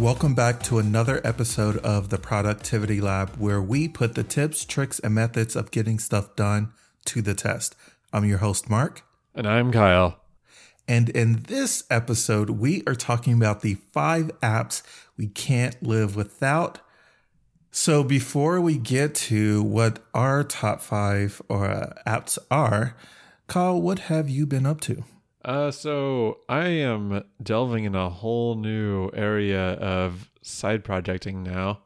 Welcome back to another episode of the Productivity Lab, where we put the tips, tricks, and methods of getting stuff done to the test. I'm your host, Mark. And I'm Kyle. And in this episode, we are talking about the five apps we can't live without. So before we get to what our top five or uh, apps are, Kyle, what have you been up to? Uh, so I am delving in a whole new area of side projecting now.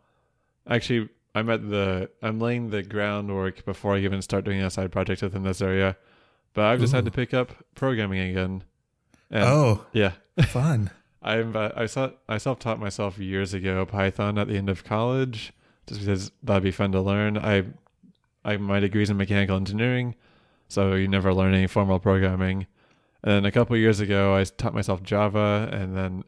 Actually, I'm at the I'm laying the groundwork before I even start doing a side project within this area. But I've just Ooh. had to pick up programming again. And oh, yeah, fun. I'm uh, I saw I self taught myself years ago Python at the end of college just because that'd be fun to learn. I I my degree's in mechanical engineering, so you never learn any formal programming. And then a couple years ago, I taught myself Java, and then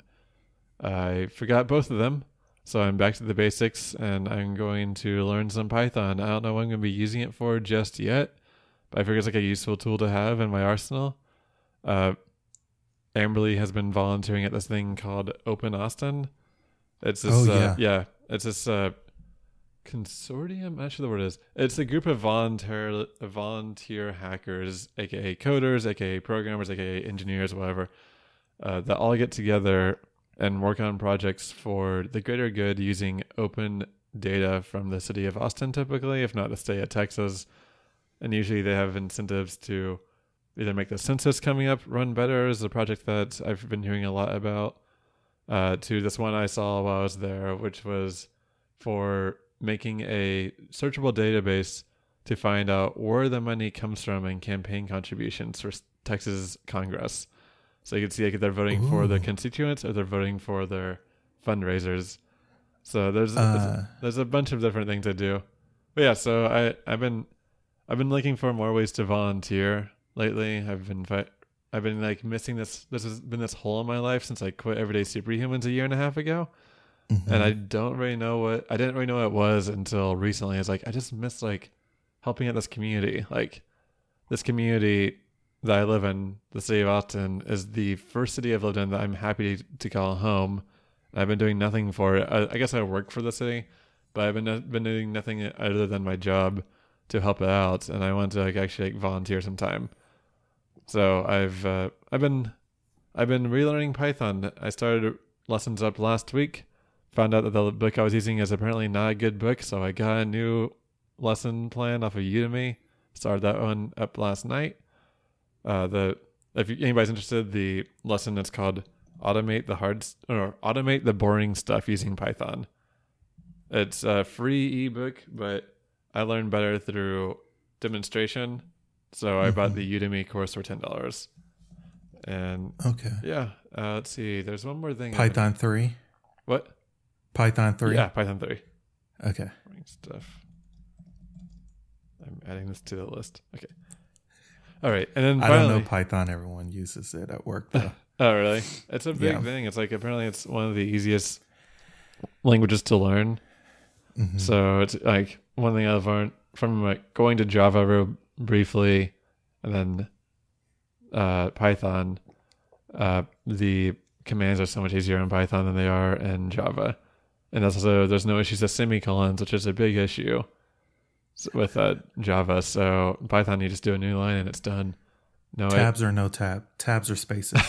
I forgot both of them. So I'm back to the basics, and I'm going to learn some Python. I don't know what I'm going to be using it for just yet, but I figure it's like a useful tool to have in my arsenal. Uh, Amberly has been volunteering at this thing called Open Austin. It's this, oh, yeah. Uh, yeah, it's this uh, consortium. I'm not sure the word is. It's a group of volunteer volunteer hackers, aka coders, aka programmers, aka engineers, whatever, uh, that all get together and work on projects for the greater good using open data from the city of Austin, typically, if not the state of Texas. And usually they have incentives to either make the census coming up run better, is a project that I've been hearing a lot about. Uh, to this one I saw while I was there, which was for making a searchable database to find out where the money comes from in campaign contributions for Texas Congress. So you can see if they're voting Ooh. for their constituents or they're voting for their fundraisers. So there's uh, there's, there's, a bunch of different things to do. But yeah, so I I've been I've been looking for more ways to volunteer lately. I've been I've been like missing this. This has been this hole in my life since I quit Everyday Superhumans a year and a half ago. Mm-hmm. And I don't really know what I didn't really know what it was until recently. It's like I just miss like helping out this community. Like this community that I live in, the city of Austin, is the first city I've lived in that I'm happy to call home. I've been doing nothing for it. I, I guess I work for the city, but I've been been doing nothing other than my job to help it out, and I want to like actually like volunteer some time. So I've uh, I've been I've been relearning Python. I started lessons up last week, found out that the book I was using is apparently not a good book, so I got a new lesson plan off of Udemy. Started that one up last night. Uh, the if anybody's interested, the lesson is called "Automate the Hard" or "Automate the Boring Stuff Using Python." It's a free ebook, but I learned better through demonstration. So I mm-hmm. bought the Udemy course for ten dollars. And okay, yeah. Uh, let's see. There's one more thing. Python three. What? Python 3? Yeah, Python 3. Okay. Stuff. I'm adding this to the list. Okay. All right. And then I don't know Python. Everyone uses it at work though. oh, really? It's a big yeah. thing. It's like apparently it's one of the easiest languages to learn. Mm-hmm. So it's like one thing I've learned from like going to Java real briefly and then uh, Python. Uh, the commands are so much easier in Python than they are in Java and also there's no issues with semicolons, which is a big issue with uh, Java. So Python, you just do a new line and it's done. No tabs or no tab. Tabs or spaces.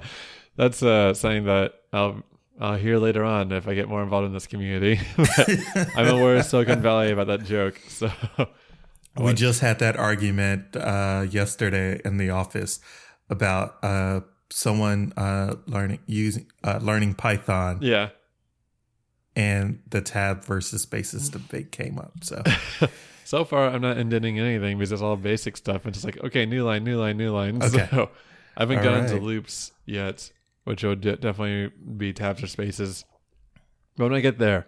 That's uh, something that I'll I'll hear later on if I get more involved in this community. I'm aware of Silicon Valley about that joke. So we just had that argument uh, yesterday in the office about uh, someone uh, learning using uh, learning Python. Yeah and the tab versus spaces debate came up. So so far I'm not indenting anything because it's all basic stuff. It's just like okay, new line, new line, new line. Okay. So I haven't all gotten right. to loops yet, which would definitely be tabs or spaces. But when I get there,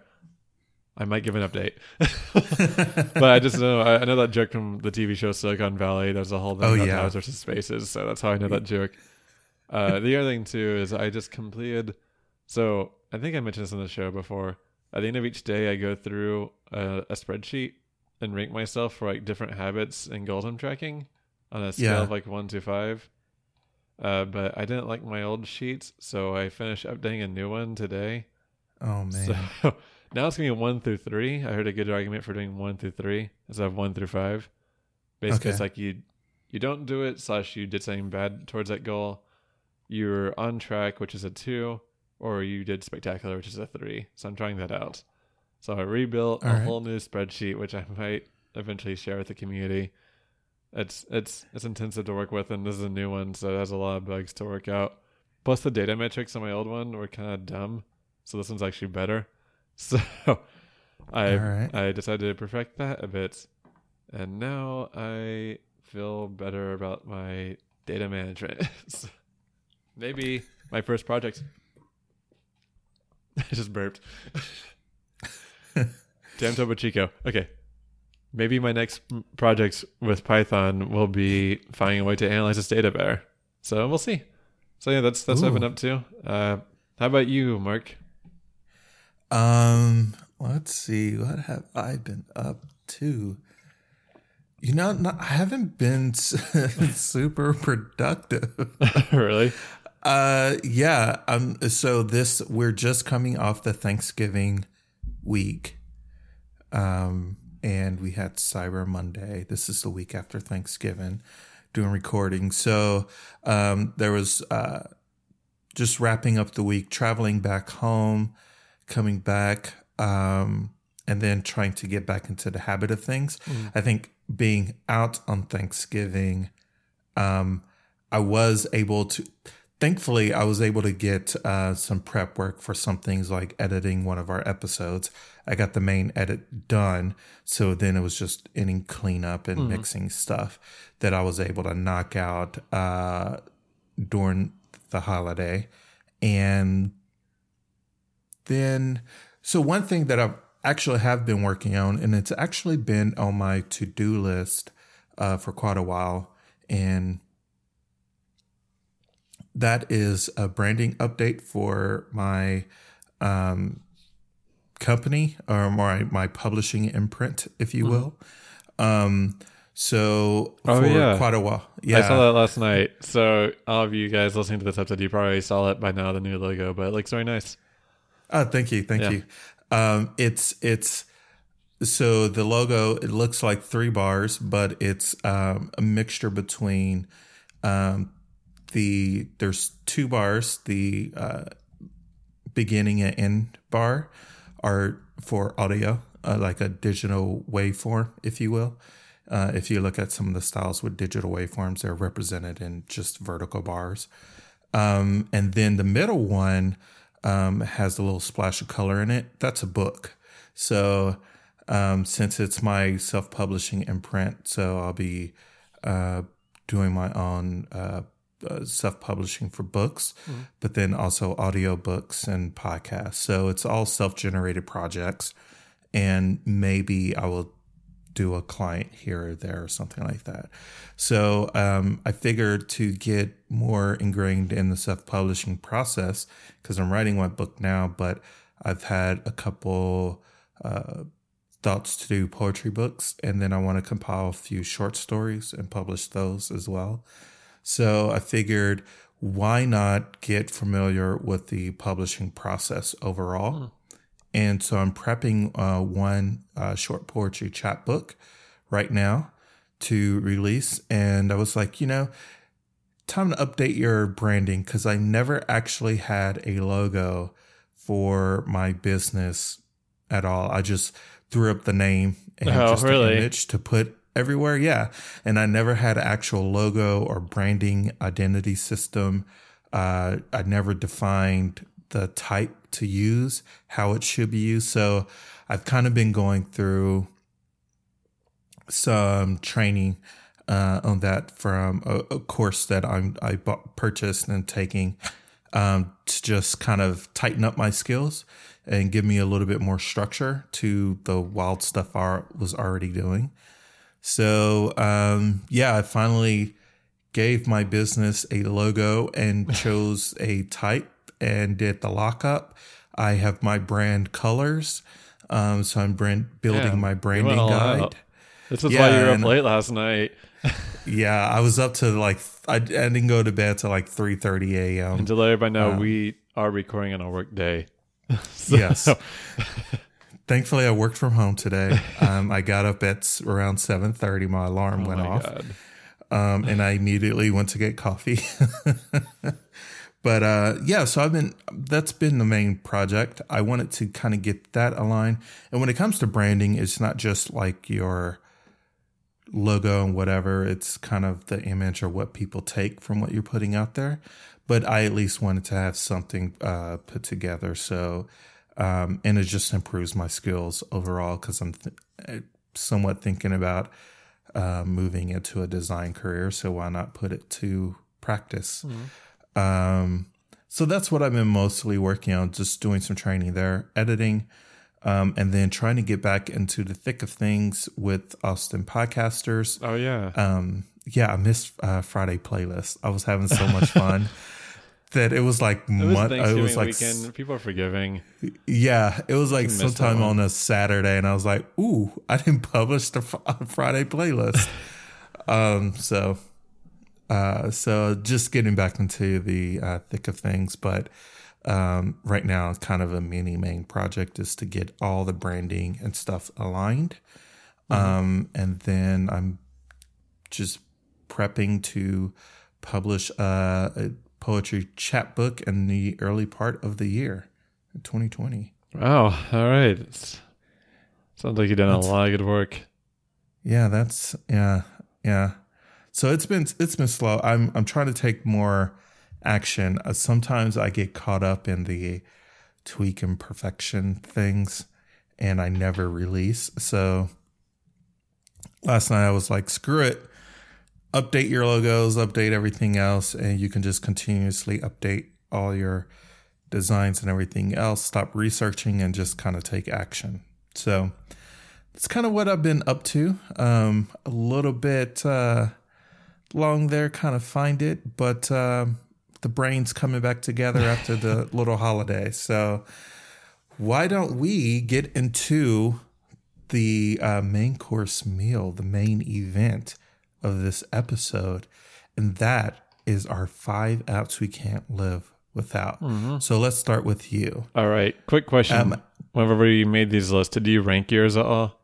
I might give an update. but I just know I know that joke from the TV show Silicon Valley. There's a whole thing oh, about yeah. tabs versus spaces, so that's how I know that joke. Uh, the other thing too is I just completed. So I think I mentioned this on the show before. At the end of each day, I go through a, a spreadsheet and rank myself for like different habits and goals I'm tracking on a scale yeah. of like one to five. Uh, but I didn't like my old sheets, so I finished updating a new one today. Oh man. So now it's gonna be one through three. I heard a good argument for doing one through three instead of one through five. Basically, it's like you you don't do it slash you did something bad towards that goal. You're on track, which is a two, or you did spectacular, which is a three. So I'm trying that out. So I rebuilt a All right. whole new spreadsheet, which I might eventually share with the community. It's it's it's intensive to work with, and this is a new one, so it has a lot of bugs to work out. Plus, the data metrics on my old one were kind of dumb, so this one's actually better. So I right. I decided to perfect that a bit, and now I feel better about my data management. Maybe my first project. I just burped. Damn Topo Chico. Okay. Maybe my next m- project with Python will be finding a way to analyze this data better. So we'll see. So yeah, that's that's what I've been up to. Uh, how about you, Mark? Um, let's see. What have I been up to? You know, not, I haven't been super productive. really? Uh, yeah. Um. So this we're just coming off the Thanksgiving week, um, and we had Cyber Monday. This is the week after Thanksgiving, doing recording. So, um, there was uh, just wrapping up the week, traveling back home, coming back, um, and then trying to get back into the habit of things. I think being out on Thanksgiving, um, I was able to. Thankfully, I was able to get uh, some prep work for some things like editing one of our episodes. I got the main edit done, so then it was just any cleanup and mixing stuff that I was able to knock out uh, during the holiday, and then so one thing that I've actually have been working on, and it's actually been on my to do list uh, for quite a while, and that is a branding update for my um, company or my my publishing imprint, if you will. Um, so Oh, for yeah. quite a while, yeah, I saw that last night. So all of you guys listening to this episode, you probably saw it by now, the new logo, but it looks very nice. Oh, thank you, thank Yeah. you. Um, it's it's so the logo it looks like three bars, but it's um, a mixture between um, the there's two bars. The uh, beginning and end bar are for audio, uh, like a digital waveform, if you will. Uh, if you look at some of the styles with digital waveforms, they're represented in just vertical bars. Um, and then the middle one um, has a little splash of color in it. That's a book. So um, since it's my self-publishing imprint, so I'll be uh, doing my own uh, uh, self-publishing for books, but then also audio books and podcasts. So it's all self-generated projects, and maybe I will do a client here or there or something like that. So um, I figured to get more ingrained in the self publishing process because I'm writing my book now, but I've had a couple uh, thoughts to do poetry books, and then I want to compile a few short stories and publish those as well. So I figured why not get familiar with the publishing process overall? And so I'm prepping uh, one uh, short poetry chapbook right now to release. And I was like, you know, time to update your branding because I never actually had a logo for my business at all. I just threw up the name and Oh, just really? an image to put everywhere. Yeah. And I never had an actual logo or branding identity system. Uh, I never defined the type to use, how it should be used. So I've kind of been going through some training uh, on that from a, a course that I'm I bought, purchased and taking um, to just kind of tighten up my skills and give me a little bit more structure to the wild stuff I was already doing. So um, yeah, I finally gave my business a logo and chose a type and did the lockup. I have my brand colors. Um, so I'm brand building Yeah, my branding guide. out. This is Yeah, why you were up late last night. Yeah, I was up to like I, I didn't go to bed till like three thirty a.m. And to let everybody know, Wow. we are recording on a work day. So- Yes. Thankfully, I worked from home today. Um, I got up at around seven thirty. My alarm Oh went my off, um, and I immediately went to get coffee. but uh, yeah, so I've been. That's been the main project. I wanted to kind of get that aligned. And when it comes to branding, it's not just like your logo and whatever. It's kind of the image or what people take from what you're putting out there. But I at least wanted to have something uh, put together. So, um, and it just improves my skills overall because I'm th- somewhat thinking about uh, moving into a design career. So why not put it to practice? Um, so that's what I've been mostly working on, just doing some training there, editing, um, and then trying to get back into the thick of things with Austin podcasters. Oh yeah. Um, yeah, I missed uh, Friday playlist. I was having so much fun that it was like it was mon- Thanksgiving it was like weekend. People are forgiving. yeah, it was like sometime on a Saturday, and I was like, "Ooh, I didn't publish the Friday playlist." um, so, uh, so just getting back into the uh, thick of things, but um, right now, it's kind of a mini main project is to get all the branding and stuff aligned, um, and then I'm just prepping to publish uh, a poetry chapbook in the early part of the year, 2020. Wow. All right. It's- sounds like you've done That's- a lot of good work. Yeah, that's yeah, yeah. So it's been it's been slow. I'm I'm trying to take more action. Uh, sometimes I get caught up in the tweak and perfection things, and I never release. So last night I was like, screw it. Update your logos, update everything else, and you can just continuously update all your designs and everything else. Stop researching and just kind of take action. So that's kind of what I've been up to. Um, a little bit uh, long there, kind of find it, but um, the brain's coming back together after the little holiday. So why don't we get into the uh, main course meal, the main event of this episode, and that is our five apps we can't live without. So let's start with you. All right. Quick question. Um, Whenever you made these lists, did you rank yours at all?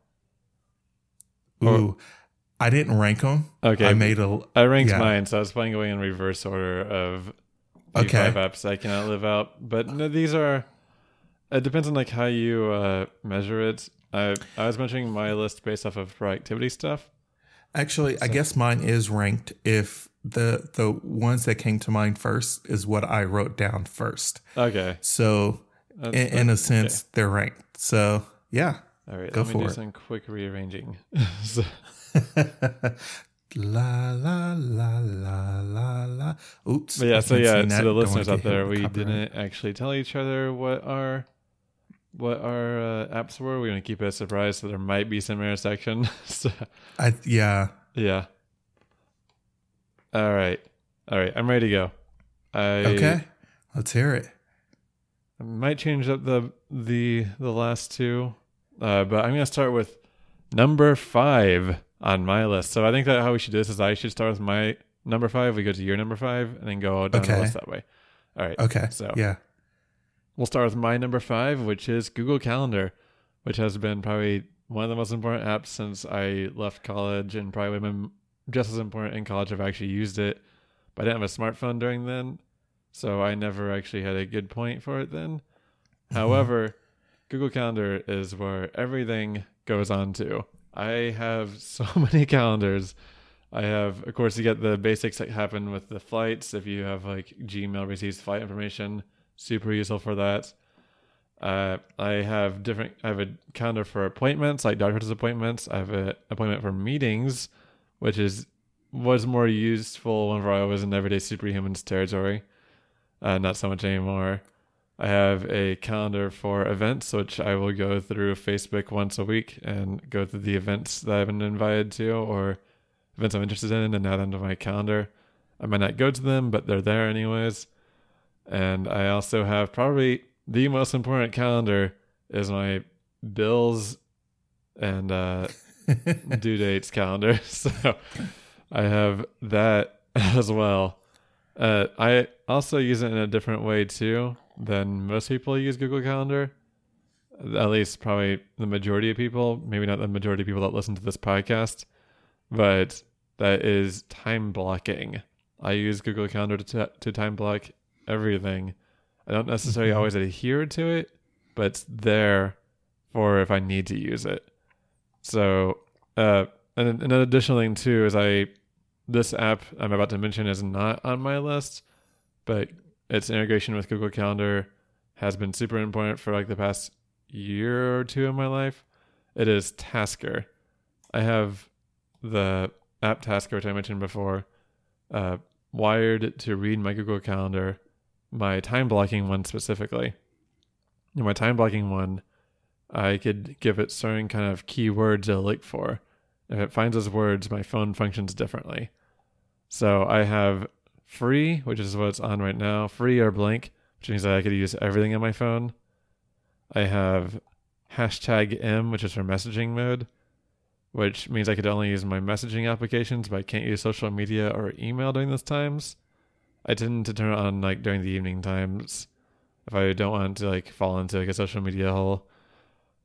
Ooh, I didn't rank them. Okay. I made a I ranked Yeah. mine, so I was playing away in reverse order of the Okay. five apps I cannot live out. But no, these are. It depends on like how you uh, measure it. I I was mentioning my list based off of productivity stuff. Actually, I guess mine is ranked if the the ones that came to mind first is what I wrote down first. Okay. So in, in a sense, they're ranked. So yeah. All right. Go let me do it. some quick rearranging. So- La la la la la la. Oops. But yeah, so yeah, that. the listeners out there, we copyright. didn't actually tell each other what our what our uh, apps were. We're gonna keep it a surprise, so there might be some intersection. so I yeah. yeah. All right, all right. I'm ready to go. I Okay. Let's hear it. I might change up the the the last two, uh, but I'm gonna start with number five on my list. So I think that how we should do this is I should start with my number five. We go to your number five, and then go down the list that way. All right. Okay. So yeah. We'll start with my number five, which is Google Calendar, which has been probably one of the most important apps since I left college and probably been just as important in college. I've actually used it, but I didn't have a smartphone during then. So I never actually had a good point for it then. However, Google Calendar is where everything goes on to. I have so many calendars. I have, of course, you get the basics that happen with the flights. If you have like Gmail receives flight information, super useful for that. Uh, I have different. I have a calendar for appointments, like doctor's appointments. I have an appointment for meetings, which is was more useful whenever I was in everyday superhumans territory. Uh, not so much anymore. I have a calendar for events, which I will go through Facebook once a week and go through the events that I've been invited to or events I'm interested in and add them to my calendar. I might not go to them, but they're there anyways. And I also have probably the most important calendar is my bills and uh, due dates calendar. So I have that as well. Uh, I also use it in a different way too. than most people use Google Calendar. At least, probably the majority of people. Maybe not the majority of people that listen to this podcast, but that is time blocking. I use Google Calendar to, t- to time block everything. I don't necessarily Mhm. always adhere to it, but it's there for if I need to use it. So, uh, and an an additional thing too is I this app I'm about to mention is not on my list, but its integration with Google Calendar has been super important for like the past year or two of my life. It is Tasker. I have the app Tasker, which I mentioned before, uh, wired to read my Google Calendar, my time blocking one specifically. In my time blocking one, I could give it certain kind of keywords to look for. If it finds those words, my phone functions differently. So I have free, which is what's on right now, free or blank, which means that I could use everything on my phone. I have hashtag M, which is for messaging mode, which means I could only use my messaging applications, but I can't use social media or email during those times. I tend to turn it on like during the evening times if I don't want to like fall into like a social media hole.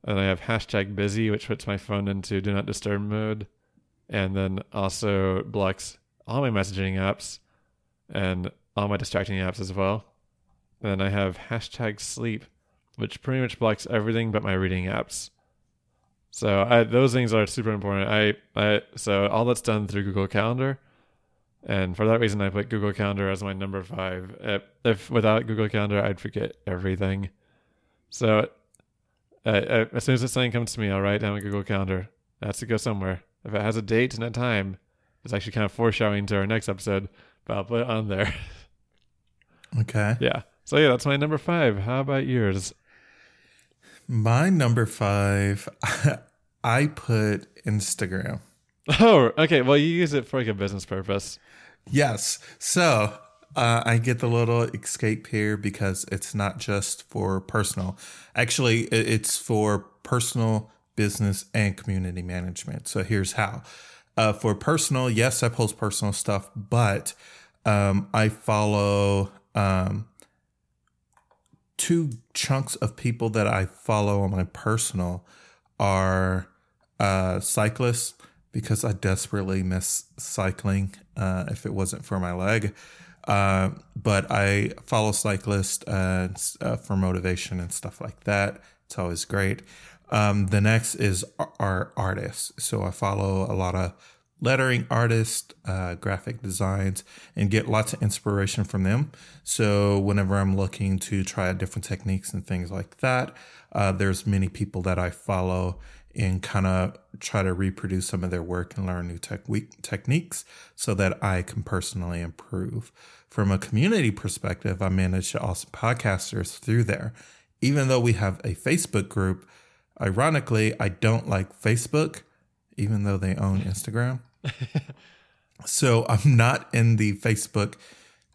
And I have hashtag busy, which puts my phone into do not disturb mode, and then also blocks all my messaging apps and all my distracting apps as well. And then I have hashtag sleep, which pretty much blocks everything but my reading apps. So I, those things are super important. I, I so all that's done through Google Calendar, and for that reason, I put Google Calendar as my number five. If, if without Google Calendar, I'd forget everything. So uh, uh, as soon as something comes to me, I'll write down a Google Calendar. It has to go somewhere. If it has a date and a time, it's actually kind of foreshadowing to our next episode, but I'll put it on there. Okay. yeah. So yeah, that's my number five. How about yours? My number five, I put Instagram. Oh, okay. Well, you use it for like a business purpose. Yes. So uh, I get the little escape here because it's not just for personal. Actually, it's for personal, business, and community management. So here's how. Uh, for personal, yes, I post personal stuff, but um, I follow um, two chunks of people that I follow on my personal are uh, cyclists because I desperately miss cycling uh, if it wasn't for my leg. Uh, but I follow cyclists uh, for motivation and stuff like that. It's always great. Um, the next is our artists. So I follow a lot of lettering artists, uh, graphic designs, and get lots of inspiration from them. So whenever I'm looking to try different techniques and things like that, uh, there's many people that I follow and kind of try to reproduce some of their work and learn new tech- techniques so that I can personally improve. From a community perspective, I manage to awesome podcasters through there. Even though we have a Facebook group, ironically, I don't like Facebook, even though they own Instagram. so I'm not in the Facebook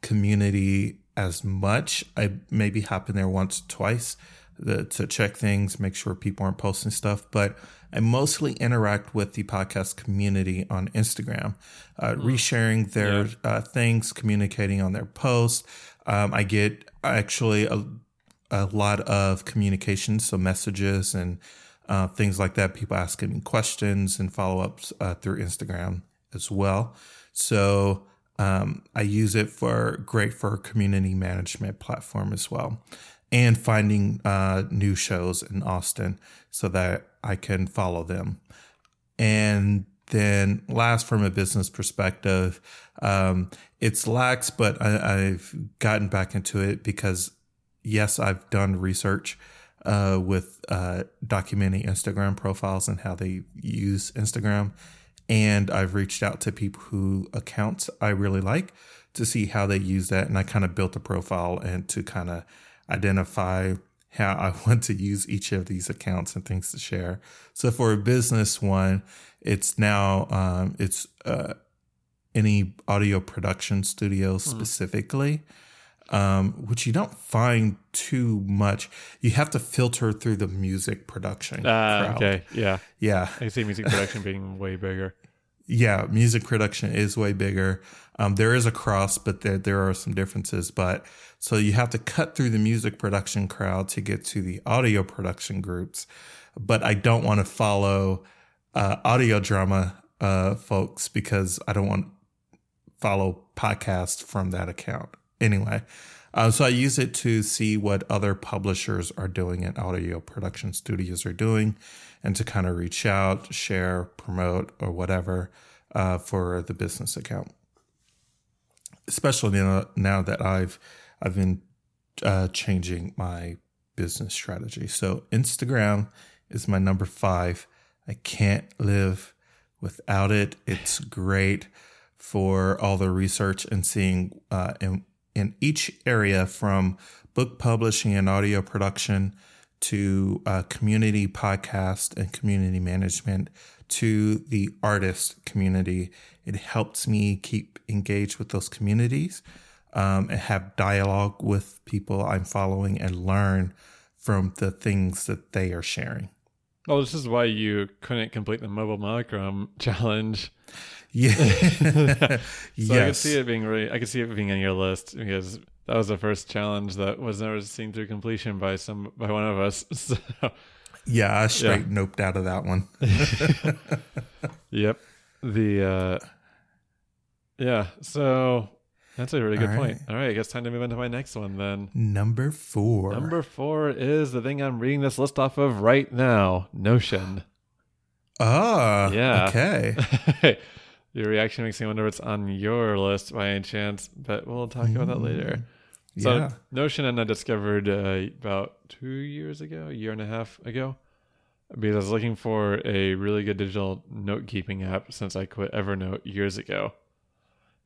community as much. I maybe hop in there once or twice the, to check things, make sure people aren't posting stuff. But I mostly interact with the podcast community on Instagram, uh, resharing their Yeah. uh, things, communicating on their posts. Um, I get actually a, a lot of communication, so messages and uh, things like that. People asking me questions and follow ups uh, through Instagram as well. So um, I use it for great for community management platform as well, and finding uh, new shows in Austin so that I can follow them. And then last, from a business perspective, um, it's lax, but I, I've gotten back into it because yes, I've done research uh, with uh, documenting Instagram profiles and how they use Instagram. And I've reached out to people who accounts I really like to see how they use that. And I kind of built a profile and to kind of identify how I want to use each of these accounts and things to share. So for a business one, it's now um, it's uh, any audio production studio specifically, um, which you don't find too much. You have to filter through the music production. Crowd. okay. Yeah. Yeah. I see music production being way bigger. Yeah, music production is way bigger. Um, there is a cross, but there there are some differences. But so you have to cut through the music production crowd to get to the audio production groups. But I don't want to follow uh, audio drama uh, folks because I don't want follow podcast from that account. Anyway, uh, so I use it to see what other publishers are doing and audio production studios are doing, and to kind of reach out, share, promote, or whatever uh, for the business account. Especially now, now that I've I've been uh, changing my business strategy. So Instagram is my number five. I can't live without it. It's great for all the research and seeing uh, in, in each area from book publishing and audio production to uh, community podcast and community management to the artist community. It helps me keep engaged with those communities um, and have dialogue with people I'm following and learn from the things that they are sharing. Well, this is why you couldn't complete the mobile monochrome challenge. Yeah. so yes. I could see it being really, I could see it being on your list because that was the first challenge that was never seen through completion by some by one of us. So, yeah, I straight noped out of that one. yep. The uh yeah, so that's a really good All point. All right, I guess time to move on to my next one then. Number four. Number four is the thing I'm reading this list off of right now Notion. Ah, Yeah. Okay. your reaction makes me wonder what's on your list by any chance, but we'll talk about that later. So, yeah. Notion and I discovered uh, about two years ago, a year and a half ago, because I was looking for a really good digital note keeping app since I quit Evernote years ago.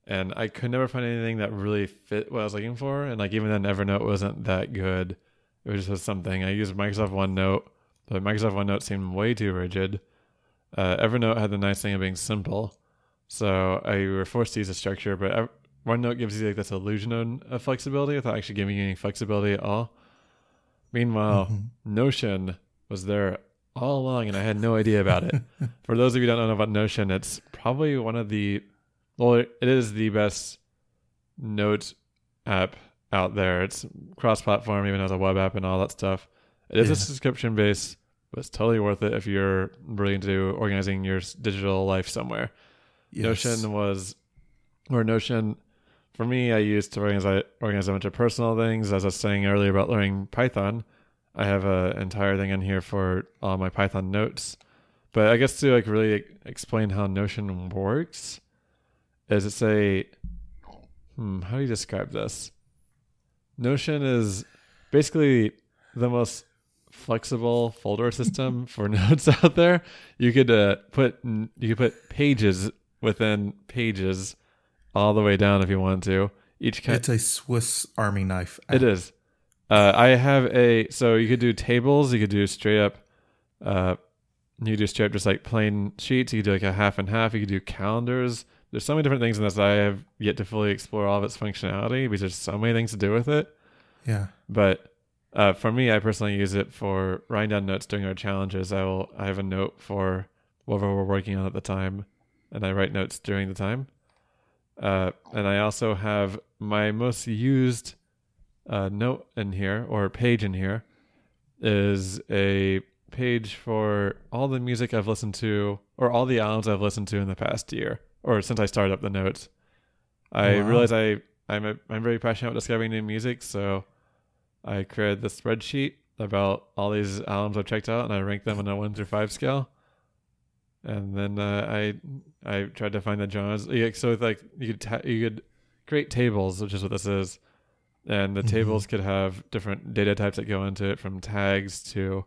And I could never find anything that really fit what I was looking for. And like even then, Evernote wasn't that good. It was just something. I used Microsoft OneNote, but Microsoft OneNote seemed way too rigid. Uh, Evernote had the nice thing of being simple, so I we were forced to use a structure. But OneNote gives you like this illusion of flexibility without actually giving you any flexibility at all. Meanwhile, Mhm. Notion was there all along, and I had no idea about it. For those of you who don't know about Notion, it's probably one of the well, it is the best note app out there. It's cross-platform, even as a web app and all that stuff. It is Yeah. a subscription base, but it's totally worth it if you're really into organizing your digital life somewhere. Yes. Notion was, or Notion, for me, I use to organize, organize a bunch of personal things. As I was saying earlier about learning Python, I have an entire thing in here for all my Python notes. But I guess to like really explain how Notion works, is it's a, hmm, how do you describe this? Notion is basically the most flexible folder system for notes out there. You could uh, put you could put pages within pages all the way down if you want to. Each kind It's a Swiss Army knife. it is. Uh, I have a so you could do tables. You could do straight up. Uh, you could do straight up just like plain sheets. You could do like a half and half. You could do calendars. There's so many different things in this. that I have yet to fully explore all of its functionality because there's so many things to do with it. Yeah. But uh, for me, I personally use it for writing down notes during our challenges. I will. I have a note for whatever we're working on at the time, and I write notes during the time. Uh, and I also have my most used uh, note in here or page in here is a page for all the music I've listened to or all the albums I've listened to in the past year or since I started up the notes. I Wow. realize I I'm a, I'm very passionate about discovering new music, so I created this spreadsheet about all these albums I've checked out, and I ranked them on a one through five scale. And then uh, I I tried to find the genres. Yeah, so it's like you could ta- you could create tables, which is what this is, and the Mhm. tables could have different data types that go into it, from tags to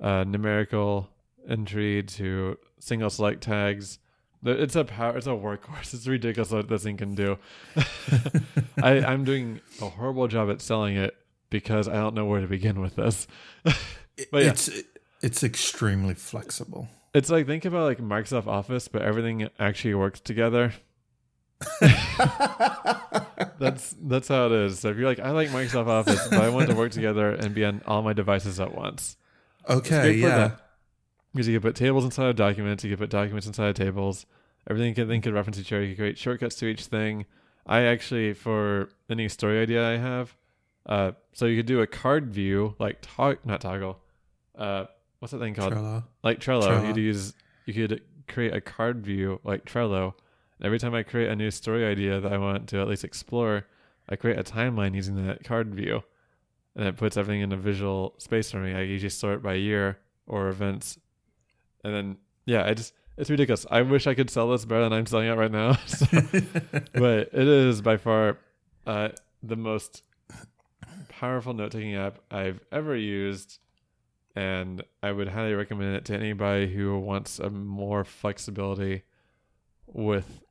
uh, numerical entry to single select tags. It's a power. It's a workhorse. It's ridiculous what this thing can do. I, I'm doing a horrible job at selling it because I don't know where to begin with this. But yeah. It's it's extremely flexible. It's like think about like Microsoft Office, but everything actually works together. That's that's how it is. So if you're like, I like Microsoft Office, but I want to work together and be on all my devices at once. Okay, yeah. Because you can put tables inside of documents, you can put documents inside of tables. everything can then could reference each other. You could create shortcuts to each thing. I actually for any story idea I have, uh, so you could do a card view like tog- not toggle, uh, what's that thing called? Trello. Like Trello. Trello. You'd use you could create a card view like Trello. Every time I create a new story idea that I want to at least explore, I create a timeline using that card view, and it puts everything in a visual space for me. I usually sort by year or events, and then yeah, I just it's ridiculous. I wish I could sell this better than I'm selling it right now. So, but it is by far uh, the most powerful note taking app I've ever used. And I would highly recommend it to anybody who wants a more flexibility with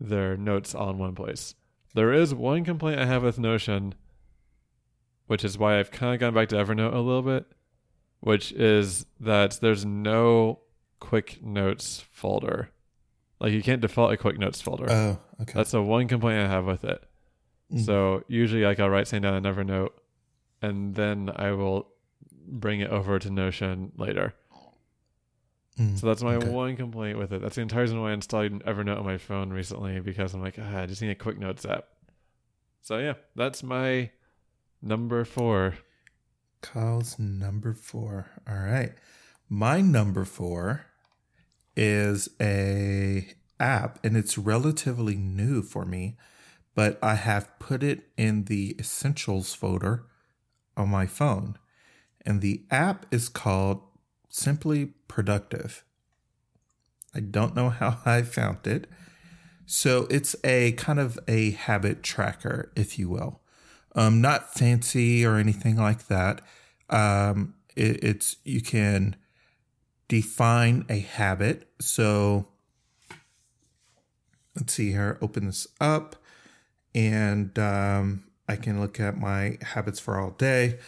their notes all in one place. There is one complaint I have with Notion, which is why I've kind of gone back to Evernote a little bit, which is that there's no quick notes folder. Like you can't default a quick notes folder. Oh, okay. That's the one complaint I have with it. Mm. So usually, like I'll write something down in Evernote, and then I will bring it over to Notion later. Mm, So that's my okay. one complaint with it. That's the entire reason why I installed Evernote on my phone recently because I'm like, ah, I just need a quick notes app. So yeah, that's my number four. Kyle's number four. All right. My number four is a app and it's relatively new for me, but I have put it in the essentials folder on my phone. And the app is called Simply Productive. I don't know how I found it. So it's a kind of a habit tracker, if you will. Um, not fancy or anything like that. Um, it, it's you can define a habit. So let's see here. Open this up, and um, I can look at my habits for all day.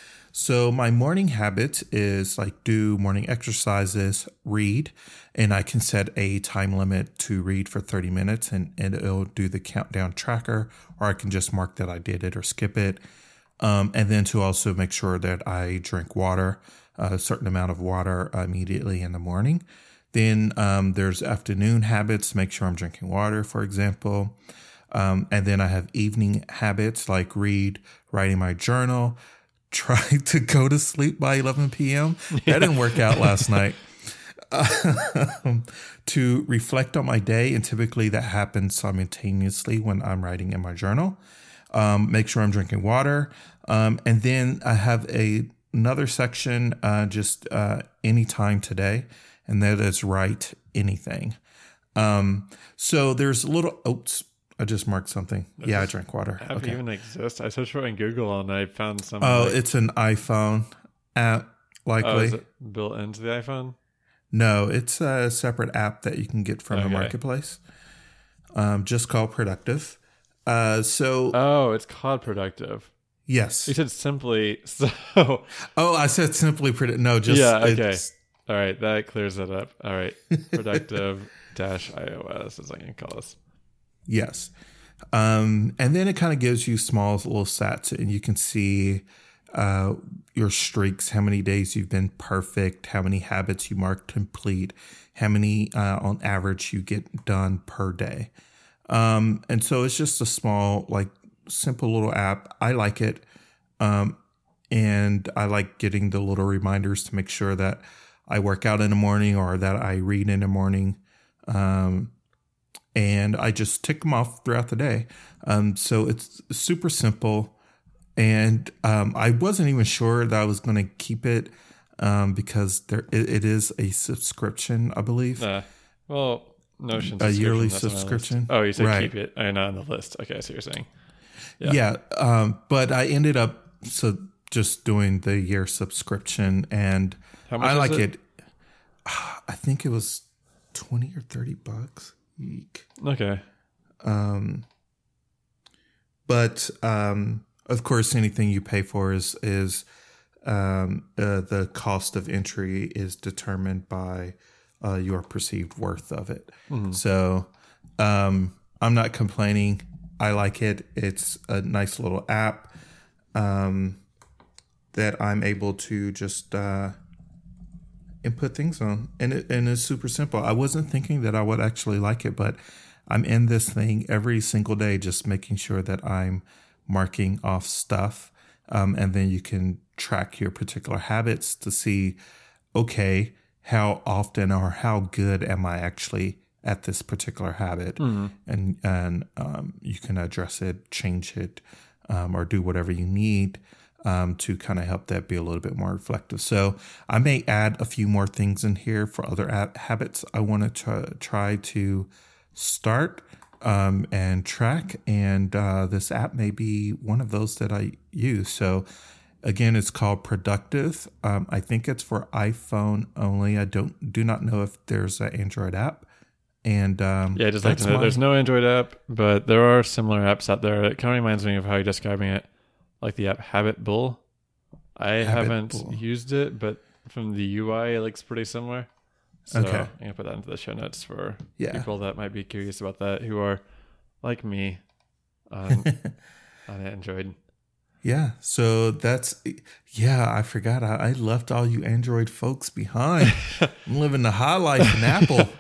So my morning habit is like do morning exercises, read, and I can set a time limit to read for 30 minutes and, and it'll do the countdown tracker, or I can just mark that I did it or skip it. Um, and then to also make sure that I drink water, a certain amount of water immediately in the morning. Then um, there's afternoon habits, make sure I'm drinking water, for example. Um, and then I have evening habits like read, writing my journal, try to go to sleep by 11 p.m. That didn't work out last night. Um, to reflect on my day, and typically that happens simultaneously when I'm writing in my journal. Um, make sure I'm drinking water, um, and then I have a another section uh, just uh, anytime today, and that is write anything. Um, so there's a little oats. I just marked something. yeah, I drank water. App Okay. even exist? I searched for it in Google and I found some. Oh, like- it's an iPhone app, oh, likely. is it built into the iPhone? No, it's a separate app that you can get from the marketplace. Um, just called Productive. Uh, so Oh, it's called Productive. yes. You said simply. So, Oh, I said simply Productive. No, just Yeah, okay. all right, that clears it up. All right, Productive dash iOS is what I can call this. Yes. Um, and then it kind of gives you small little stats, and you can see uh, your streaks, how many days you've been perfect, how many habits you mark complete, how many uh, on average you get done per day. Um, and so it's just a small, like, simple little app. I like it. Um, and I like getting the little reminders to make sure that I work out in the morning or that I read in the morning. Um, and I just tick them off throughout the day. Um, so it's super simple. And um, I wasn't even sure that I was going to keep it um, because there it, it is a subscription, I believe. Uh, well, Notion A yearly subscription, that's on my list. subscription? Oh, you said Right. keep it. I not on the list. Okay, I see what you're saying. yeah. yeah. um, but I ended up so just doing the year subscription, and I like it? it. I think it was twenty or thirty bucks. Eek. Okay. Um, but um, of course, anything you pay for is is um, uh, the cost of entry is determined by uh, your perceived worth of it. So um, I'm not complaining. I like it. It's a nice little app um, that I'm able to just uh, and put things on, and it, and it's super simple. I wasn't thinking that I would actually like it, but I'm in this thing every single day, just making sure that I'm marking off stuff, um, and then you can track your particular habits to see, okay, how often or how good am I actually at this particular habit, Mm-hmm. and and um, you can address it, change it, um, or do whatever you need um, to kind of help that be a little bit more reflective. So I may add a few more things in here for other ab- habits I want to try to start um, and track, and uh, this app may be one of those that I use. So again, it's called Productive. Um, I think it's for iPhone only. I don't do not know if there's an Android app. And um, Yeah, just like my- there's no Android app, but there are similar apps out there. It kind of reminds me of how you're describing it, like the app HabitBull. I Habit haven't Bull. used it, but from the UI, it looks pretty similar. So Okay. I'm gonna put that into the show notes for Yeah. people that might be curious about that, who are like me on on Android. Yeah, so that's yeah. I forgot. I, I left all you Android folks behind. I'm living the high life in Apple.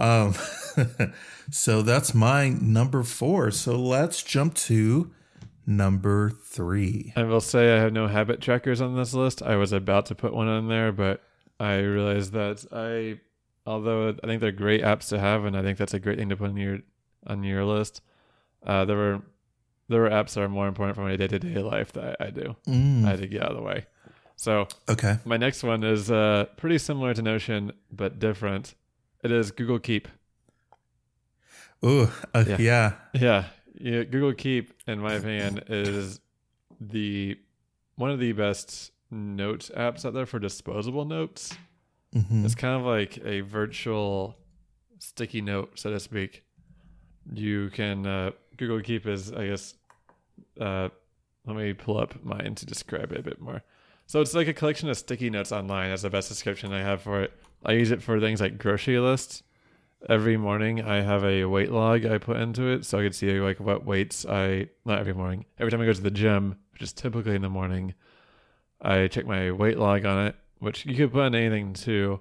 Um, so that's my number four. So let's jump to number three. I will say I have no habit trackers on this list. I was about to put one on there, but I realized that I, although I think they're great apps to have, and I think that's a great thing to put on your on your list. Uh, there were there were apps that are more important for my day to day life that I, I do. Mm, I had to get out of the way. So okay. my next one is uh, pretty similar to Notion, but different. It is Google Keep. Ooh, uh, Yeah. yeah. Yeah, yeah. Google Keep, in my opinion, is the one of the best note apps out there for disposable notes. Mhm. It's kind of like a virtual sticky note, so to speak. You can uh, Google Keep is, I guess. Uh, let me pull up mine to describe it a bit more. So it's like a collection of sticky notes online. That's the best description I have for it. I use it for things like grocery lists. Every morning I have a weight log I put into it, so I could see like what weights I not every morning. Every time I go to the gym, which is typically in the morning, I check my weight log on it, which you could put on anything too.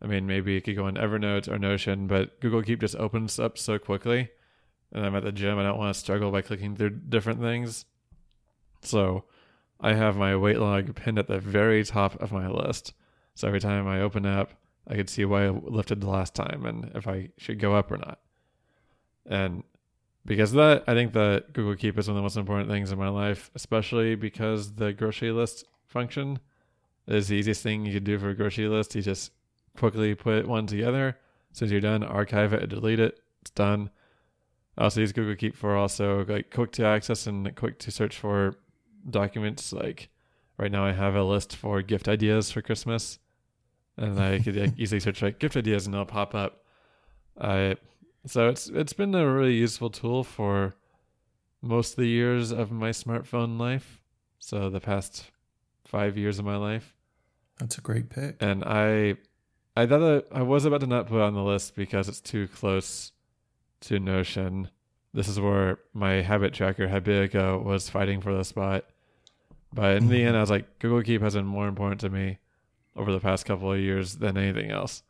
I mean, maybe it could go on Evernote or Notion, but Google Keep just opens up so quickly. And I'm at the gym. I don't want to struggle by clicking through different things. So I have my weight log pinned at the very top of my list. So every time I open up, I could see what I lifted the last time and if I should go up or not. And because of that, I think that Google Keep is one of the most important things in my life, especially because the grocery list function is the easiest thing you could do for a grocery list. You just quickly put one together. Since you're done, archive it, delete it. It's done. I also use Google Keep for also like quick to access and quick to search for documents. Like right now, I have a list for gift ideas for Christmas, and I could easily search like gift ideas and it'll pop up. I so it's it's been a really useful tool for most of the years of my smartphone life. So the past five years of my life That's a great pick. and I I thought that I was about to not put it on the list because it's too close to Notion. This is where my habit tracker Habitica was fighting for the spot. But in the end I was like Google Keep has been more important to me over the past couple of years than anything else.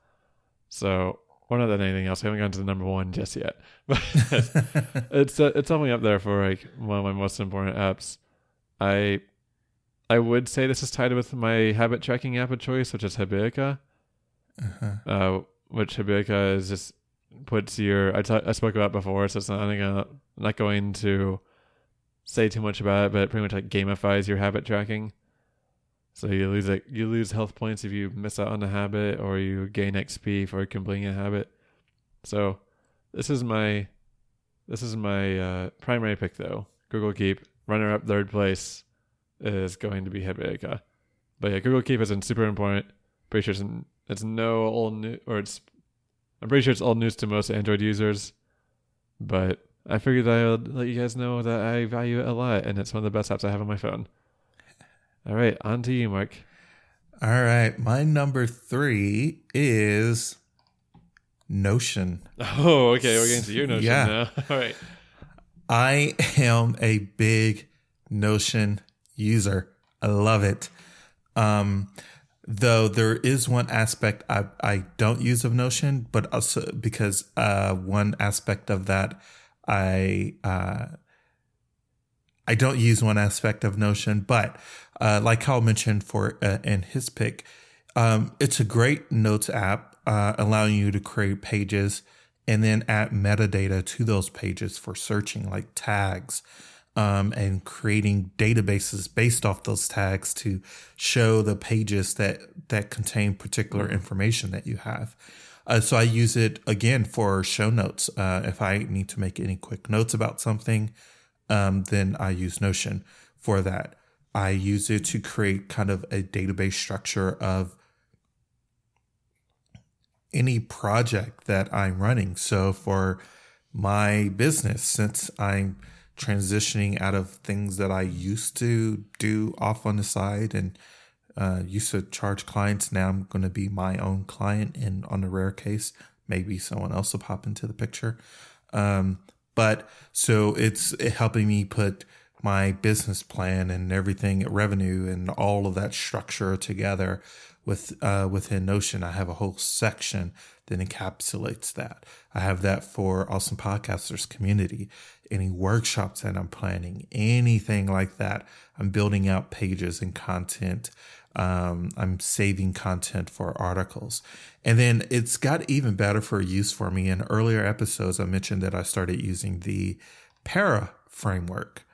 So or not than anything else. I haven't gotten to the number one just yet. But it's uh, it's definitely up there for like one of my most important apps. I I would say this is tied with my habit tracking app of choice, which is Habitica. Uh-huh. Uh, which Habitica is just puts your I I spoke about before, so it's not gonna not going to say too much about it, but it pretty much like gamifies your habit tracking. So you lose like you lose health points if you miss out on a habit, or you gain XP for completing a habit. So this is my this is my uh, primary pick though. Google Keep runner up third place is going to be Habitica. But yeah, Google Keep isn't super important. Pretty sure it's, it's no old new or it's I'm pretty sure it's old news to most Android users. But I figured I would let you guys know that I value it a lot and it's one of the best apps I have on my phone. All right, on to you, Mark. All right. My number three is Notion. Oh, okay, we're getting to your notion Yeah. now. All right. I am a big Notion user. I love it. Um, Though there is one aspect I, I don't use of Notion, but also because uh, one aspect of that I uh, I don't use one aspect of Notion, but uh, like Kyle mentioned for uh, in his pick, um, it's a great notes app uh, allowing you to create pages and then add metadata to those pages for searching, like tags. Um, and creating databases based off those tags to show the pages that that contain particular information that you have. Uh, so I use it again for show notes. Uh, if I need to make any quick notes about something, um, then I use Notion for that. I use it to create kind of a database structure of any project that I'm running. So for my business, since I'm transitioning out of things that I used to do off on the side and uh, used to charge clients, now I'm going to be my own client. And on the rare case, maybe someone else will pop into the picture. Um, but so it's helping me put my business plan and everything, revenue and all of that structure together with uh, within Notion. I have a whole section that encapsulates that. I have that for Austin Podcasters community. Any workshops that I'm planning, anything like that, I'm building out pages and content. Um, I'm saving content for articles. And then it's got even better for use for me. In earlier episodes, I mentioned that I started using the Para framework,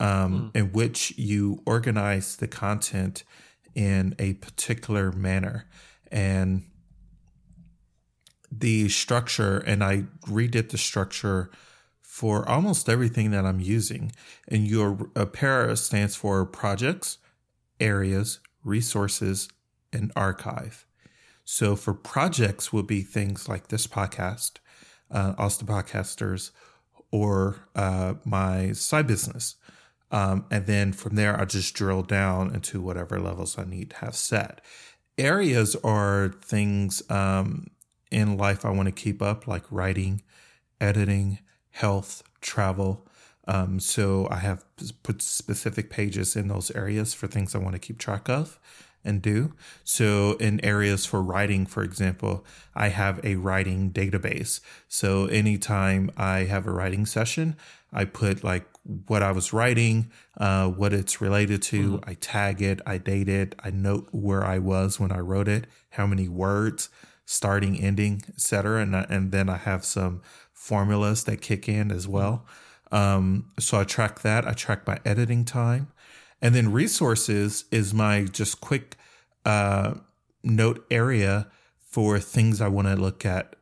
um, mm. in which you organize the content in a particular manner. And the structure, and I redid the structure for almost everything that I'm using. And your uh, para stands for projects, areas, resources, and archive. So for projects will be things like this podcast, uh, Austin Podcasters, or uh, my side business. Um, and then from there, I just drill down into whatever levels I need to have set. Areas are things um, in life I want to keep up, like writing, editing, health, travel. Um, so I have put specific pages in those areas for things I want to keep track of and do. So in areas for writing, for example, I have a writing database. So anytime I have a writing session, I put like what I was writing, uh, what it's related to. Mm-hmm. I tag it, I date it, I note where I was when I wrote it, how many words, starting, ending, etc. And and then I have some formulas that kick in as well. Um, so I track that. I track my editing time, and then resources is my just quick uh, note area for things I want to look at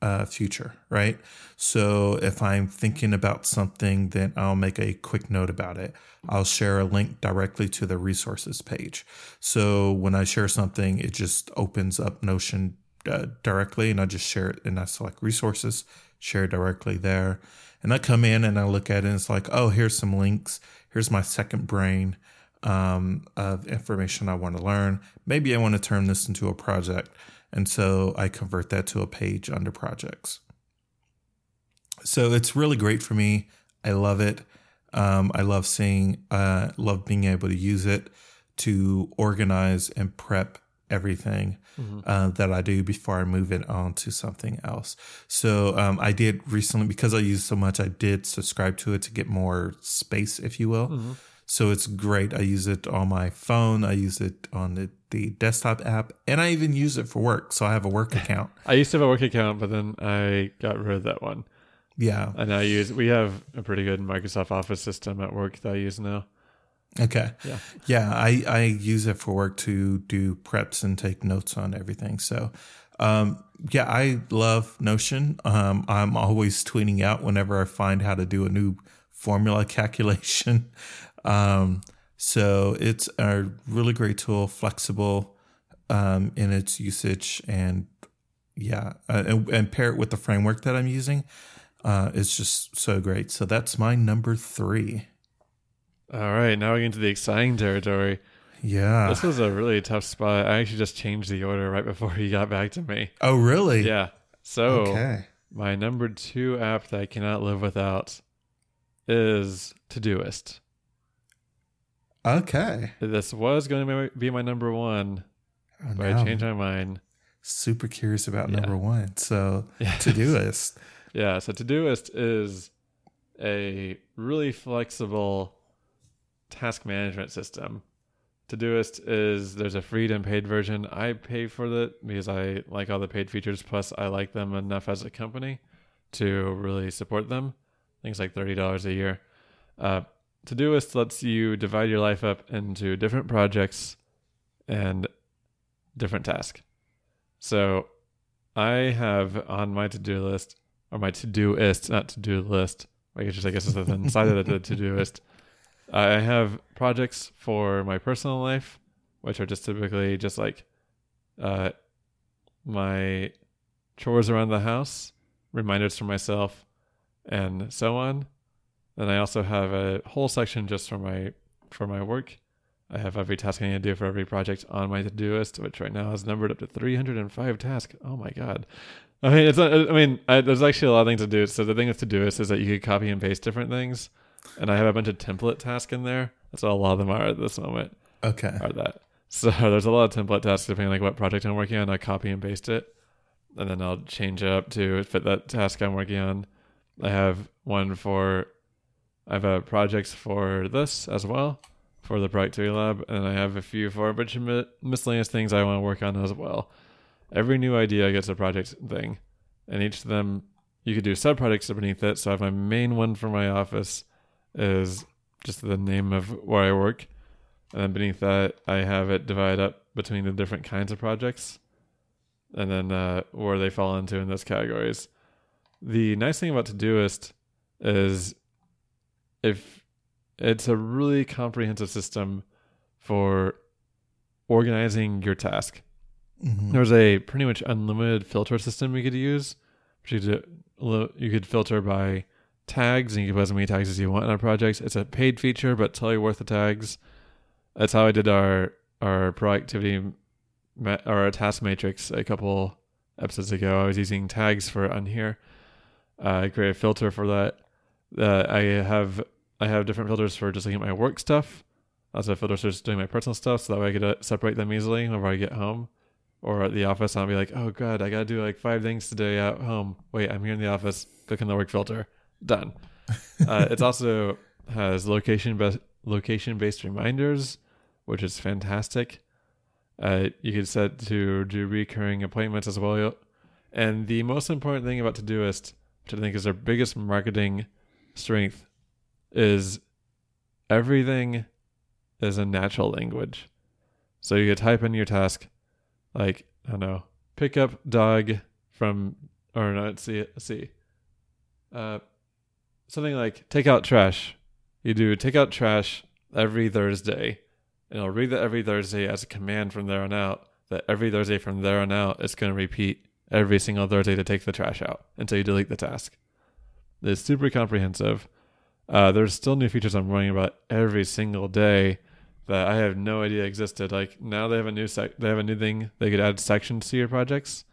uh, future, right? So if I'm thinking about something, then I'll make a quick note about it. I'll share a link directly to the resources page. So when I share something, it just opens up Notion uh, directly and I just share it and I select resources, share directly there. And I come in and I look at it and it's like, oh, here's some links. Here's my second brain um, of information I want to learn. Maybe I want to turn this into a project. And so I convert that to a page under projects. So it's really great for me. I love it. Um, I love seeing, uh, love being able to use it to organize and prep everything mm-hmm. uh, that I do before I move it on to something else. So um, I did recently, because I use so much, I did subscribe to it to get more space, if you will. Mm-hmm. So it's great. I use it on my phone. I use it on the, the desktop app, and I even use it for work. So I have a work account. I used to have a work account, but then I got rid of that one. Yeah. And I use we have a pretty good Microsoft Office system at work that I use now. Okay. Yeah. Yeah. I, I use it for work to do preps and take notes on everything. So, um, yeah, I love Notion. Um, I'm always tweeting out whenever I find how to do a new formula calculation. Um, so it's a really great tool, flexible um, in its usage, and yeah, uh, and, and, pair it with the framework that I'm using. Uh, it's just so great. So that's my number three. All right, now we get into the exciting territory. Yeah. This was a really tough spot. I actually just changed the order right before he got back to me. Oh, really? Yeah. So, okay. my number two app that I cannot live without is Todoist. Okay. This was going to be my number one. Oh, but I changed my mind. super curious about Yeah. number one. So Yes. Todoist. Yeah, so Todoist is a really flexible task management system. Todoist is there's a free and paid version. I pay for it because I like all the paid features. Plus, I like them enough as a company to really support them. Things like thirty dollars a year. Uh, Todoist lets you divide your life up into different projects and different tasks. So, I have on my to-do list or my to-doist, not to-do list. I guess just I guess it's inside of the to-doist. I have projects for my personal life, which are just typically just like uh, my chores around the house, reminders for myself, and so on. Then I also have a whole section just for my for my work. I have every task I need to do for every project on my Todoist, which right now is numbered up to 305 tasks. Oh my god! I mean, it's. not- I mean, I, there's actually a lot of things to do. So the thing with Todoist is that you could copy and paste different things, and I have a bunch of template tasks in there. That's what a lot of them are at this moment. Okay. Are that? So there's a lot of template tasks depending on like what project I'm working on. I copy and paste it, and then I'll change it up to fit that task I'm working on. I have one for. I have a projects for this as well for the productivity lab, and I have a few for a bunch of mi- miscellaneous things I want to work on as well. Every new idea gets a project thing, and each of them you could do sub projects beneath it. So I have my main one for my office is just the name of where I work, and then beneath that I have it divided up between the different kinds of projects, and then uh, where they fall into in those categories. The nice thing about Todoist is if it's a really comprehensive system for organizing your task. Mhm. There's a pretty much unlimited filter system you could use. You could, you could filter by tags, and you can put as many tags as you want in our projects. It's a paid feature, but totally worth the tags. That's how I did our our productivity or our task matrix a couple episodes ago. I was using tags for on here. Uh, I created a filter for that. Uh, I have I have different filters for just looking at my work stuff. I also, have filters for just doing my personal stuff, so that way I could uh, separate them easily whenever I get home or at the office. I'll be like, oh god, I gotta do like five things today at home. Wait, I'm here in the office. Click on the work filter. Done. uh, it's also has location based location based reminders, which is fantastic. Uh, you can set to do recurring appointments as well. And the most important thing about Todoist, which I think is their biggest marketing strength, is everything is a natural language. So you could type in your task, like I don't know, pick up dog from, or no, let's see, see, uh, something like take out trash. You do take out trash every Thursday, and it'll read that every Thursday as a command from there on out. That every Thursday from there on out, it's going to repeat every single Thursday to take the trash out until you delete the task. It's super comprehensive. Uh, there's still new features I'm running about every single day that I have no idea existed. Like now they have a new sec, they have a new thing they could add sections to your projects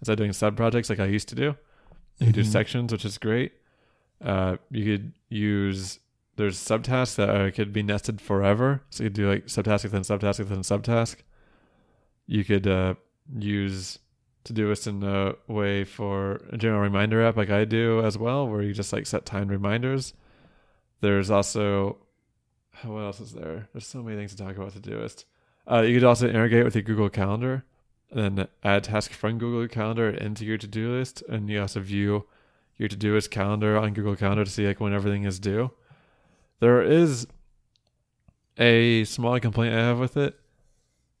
instead of doing sub projects like I used to do. You could do sections, which is great. Uh, you could use there's subtasks that uh, could be nested forever, so you could do like subtask within subtask within subtask. You could uh, use Todoist in a way for a general reminder app like I do as well, where you just like set timed reminders. There's also what else is there? There's so many things to talk about Todoist. Uh, you could also integrate with your Google Calendar and then add tasks from Google Calendar into your to-do list, and you also view your Todoist calendar on Google Calendar to see like when everything is due. There is a small complaint I have with it,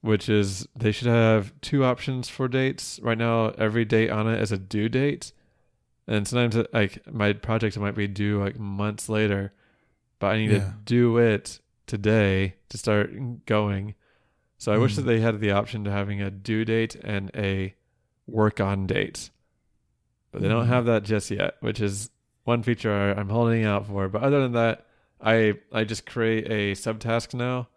which is they should have two options for dates. Right now, every date on it is a due date, and sometimes like my project might be due like months later, but I need Yeah. to do it today to start going. So I wish Mm. that they had the option to having a due date and a work on date. But they don't Mm. have that just yet, which is one feature I'm holding out for. But other than that, I I just create a subtask now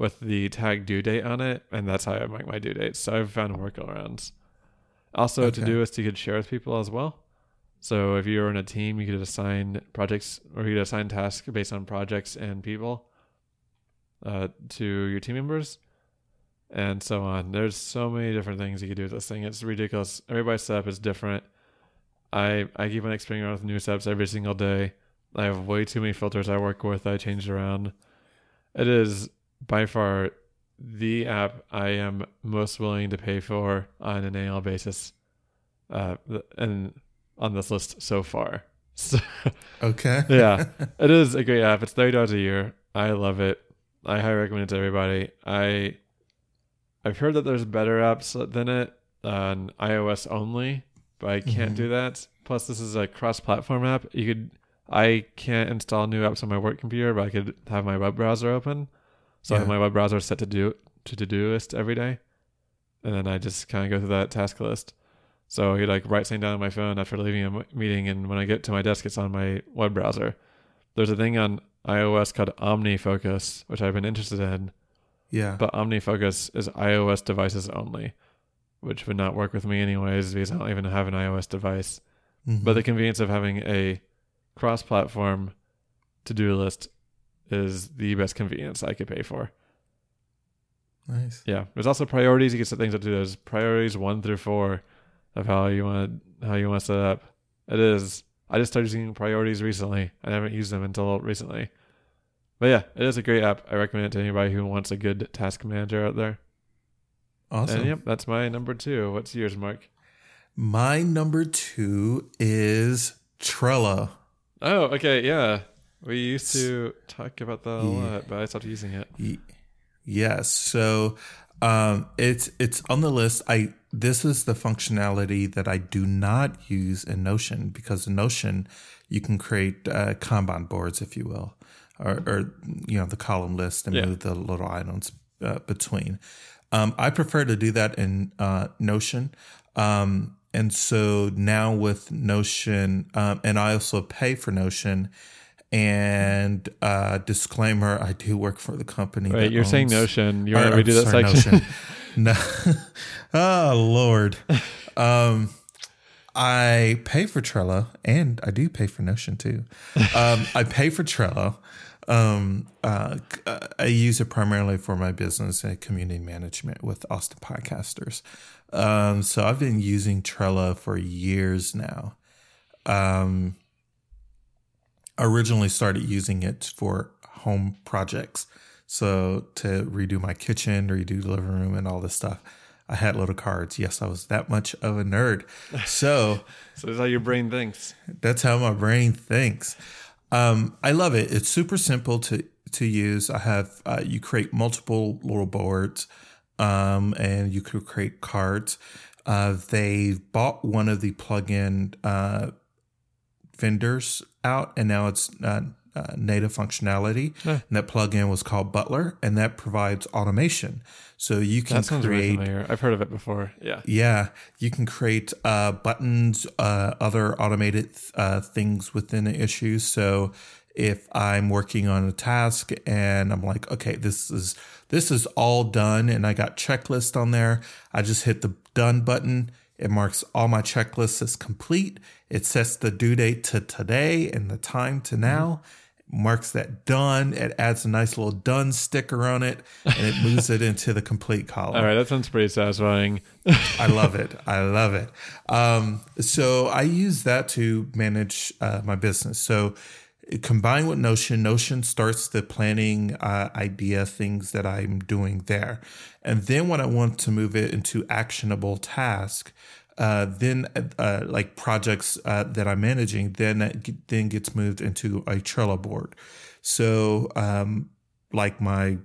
with the tag due date on it, and that's how I make my due dates. So I've found workarounds. Also, Okay. Todoist you could share with people as well. So if you're in a team, you could assign projects or you could assign tasks based on projects and people uh, to your team members. and so on. There's so many different things you can do with this thing. It's ridiculous. Everybody's setup is different. I I keep on experimenting with new setups every single day. I have way too many filters I work with. I change around. It is by far the app I am most willing to pay for on an annual basis, uh, and on this list so far. So, Okay. yeah, it is a great app. It's thirty dollars a year. I love it. I highly recommend it to everybody. I I've heard that there's better apps than it on iOS only, but I can't Mhm. do that. Plus, this is a cross-platform app. You could I can't install new apps on my work computer, but I could have my web browser open. So I have my web browser set to do to to-do list every day, and then I just kind of go through that task list. So you like write something down on my phone after leaving a m- meeting, and when I get to my desk, it's on my web browser. There's a thing on iOS called OmniFocus, which I've been interested in, Yeah. but OmniFocus is iOS devices only, which would not work with me anyways because I don't even have an iOS device. Mhm. But the convenience of having a cross-platform to-do list is the best convenience I could pay for. nice. Yeah, there's also priorities. You can set things up to those priorities one through four of how you want how you want to set up. It is. I just started using priorities recently. I haven't used them until recently. But yeah, it is a great app. I recommend it to anybody who wants a good task manager out there. Awesome. And yep, that's my number two. What's yours, Mark? My number two is Trello. Oh, okay, yeah. We used to talk about that a lot, but I stopped using it. Yes. So um, it's it's on the list. I this is the functionality that I do not use in Notion because in Notion you can create uh, Kanban boards, if you will, or, or you know the column list and Yeah. move the little items uh, between. Um, I prefer to do that in uh, Notion. Um, and so now with Notion, um, and I also pay for Notion. And uh, disclaimer: I do work for the company. Right, you're saying Notion. You want to I'm redo that section? No. oh Lord. Um, I pay for Trello, and I do pay for Notion too. Um, I pay for Trello. Um, uh, uh, I use it primarily for my business and community management with Austin podcasters. Um, so I've been using Trello for years now. Um, originally started using it for home projects. So to redo my kitchen, redo the living room, and all this stuff. I had little cards. Yes, I was that much of a nerd. So So that's how your brain thinks. that's how my brain thinks. Um, I love it. It's super simple to to use. I have uh, you create multiple little boards, um, and you could create cards. Uh, they bought one of the plugin uh, vendors out, and now it's uh, uh, native functionality. Yeah. And that plugin was called Butler, and that provides automation. So you can sounds really create—I've heard of it before. Yeah. yeah, you can create uh, buttons, uh, other automated uh, things within the issue. So if I'm working on a task and I'm like, okay, this is this is all done, and I got checklist on there, I just hit the done button. It marks all my checklists as complete. It sets the due date to today and the time to now. Marks that done. It adds a nice little done sticker on it, and it moves it into the complete column. All right, that sounds pretty satisfying. I love it. I love it. Um, so I use that to manage uh, my business. So combined with Notion, Notion starts the planning uh, idea things that I'm doing there, and then when I want to move it into actionable task. Uh, then, uh, like projects uh, that I'm managing, then that then gets moved into a Trello board. So, um, like my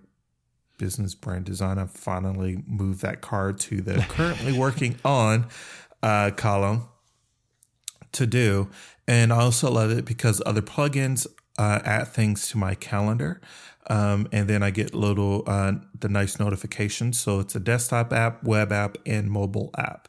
business brand design, I've finally moved that card to the currently working on uh, column to do. And I also love it because other plugins uh, add things to my calendar. Um, and then I get little uh, the nice notifications. So it's a desktop app, web app, and mobile app.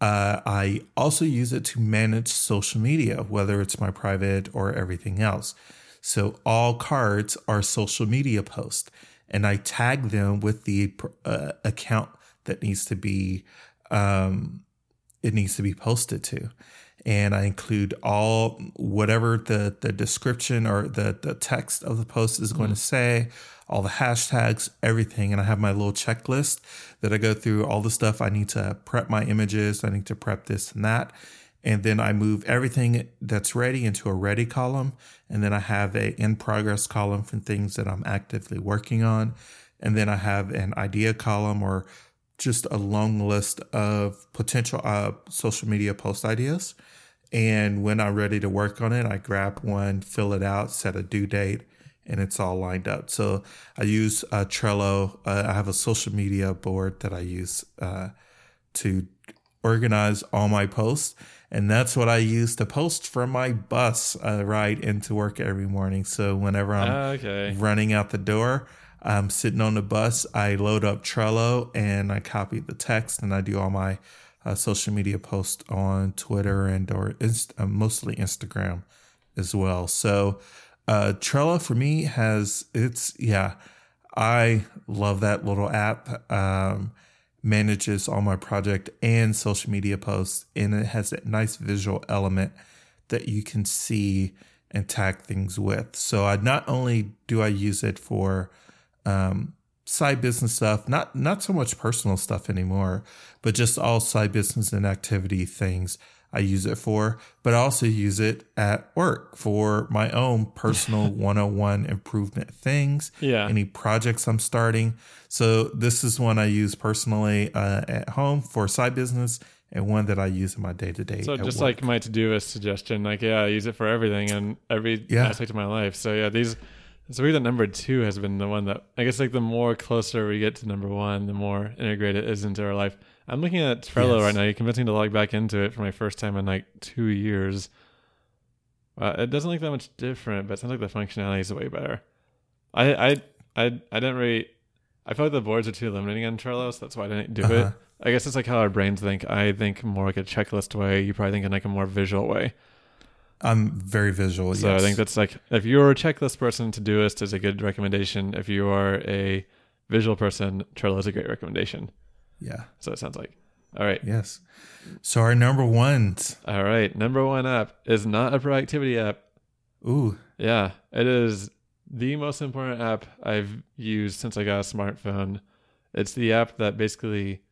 Uh, I also use it to manage social media, whether it's my private or everything else. So all cards are social media posts, and I tag them with the uh, account that needs to be um, it needs to be posted to. And I include all whatever the the description or the the text of the post is going to say, all the hashtags, everything, and I have my little checklist that I go through all the stuff I need to prep my images, I need to prep this and that. And then I move everything that's ready into a ready column. And then I have a in progress column for things that I'm actively working on. And then I have an idea column or just a long list of potential uh, social media post ideas. And when I'm ready to work on it, I grab one, fill it out, set a due date, and it's all lined up. So I use uh, Trello. Uh, I have a social media board that I use uh, to organize all my posts. And that's what I use to post from my bus uh, ride into work every morning. So whenever I'm Okay. running out the door, I'm sitting on the bus, I load up Trello and I copy the text and I do all my social media posts on Twitter and or inst- uh, mostly Instagram as well. So uh, Trello for me has it's yeah, I love that little app. Um, manages all my project and social media posts, and it has that nice visual element that you can see and tag things with. So I not only do I use it for um, side business stuff, not not so much personal stuff anymore, but just all side business and activity things I use it for, but I also use it at work for my own personal 101 improvement things, Yeah. any projects I'm starting. So this is one I use personally uh, at home for side business and one that I use in my day to day. So just like my to-do list suggestion, like yeah, I use it for everything and every Yeah. aspect of my life. So yeah, these. So weird that number two has been the one that I guess like the more closer we get to number one, the more integrated it is into our life. I'm looking at Trello Yes. right now. You convinced me to log back into it for my first time in like two years. Uh, it doesn't look that much different, but it sounds like the functionality is way better. I I I I didn't really. I felt like the boards are too limiting on Trello, so that's why I didn't do it. Uh-huh. I guess it's like how our brains think. I think more like a checklist way. You probably think in like a more visual way. I'm very visual. So yes. I think that's like if you're a checklist person, Todoist is a good recommendation. If you are a visual person, Trello is a great recommendation. yeah, So it sounds like. All right. yes. So our number ones. All right. Number one app is not a productivity app. Ooh, Yeah, it is the most important app I've used since I got a smartphone. It's the app that basically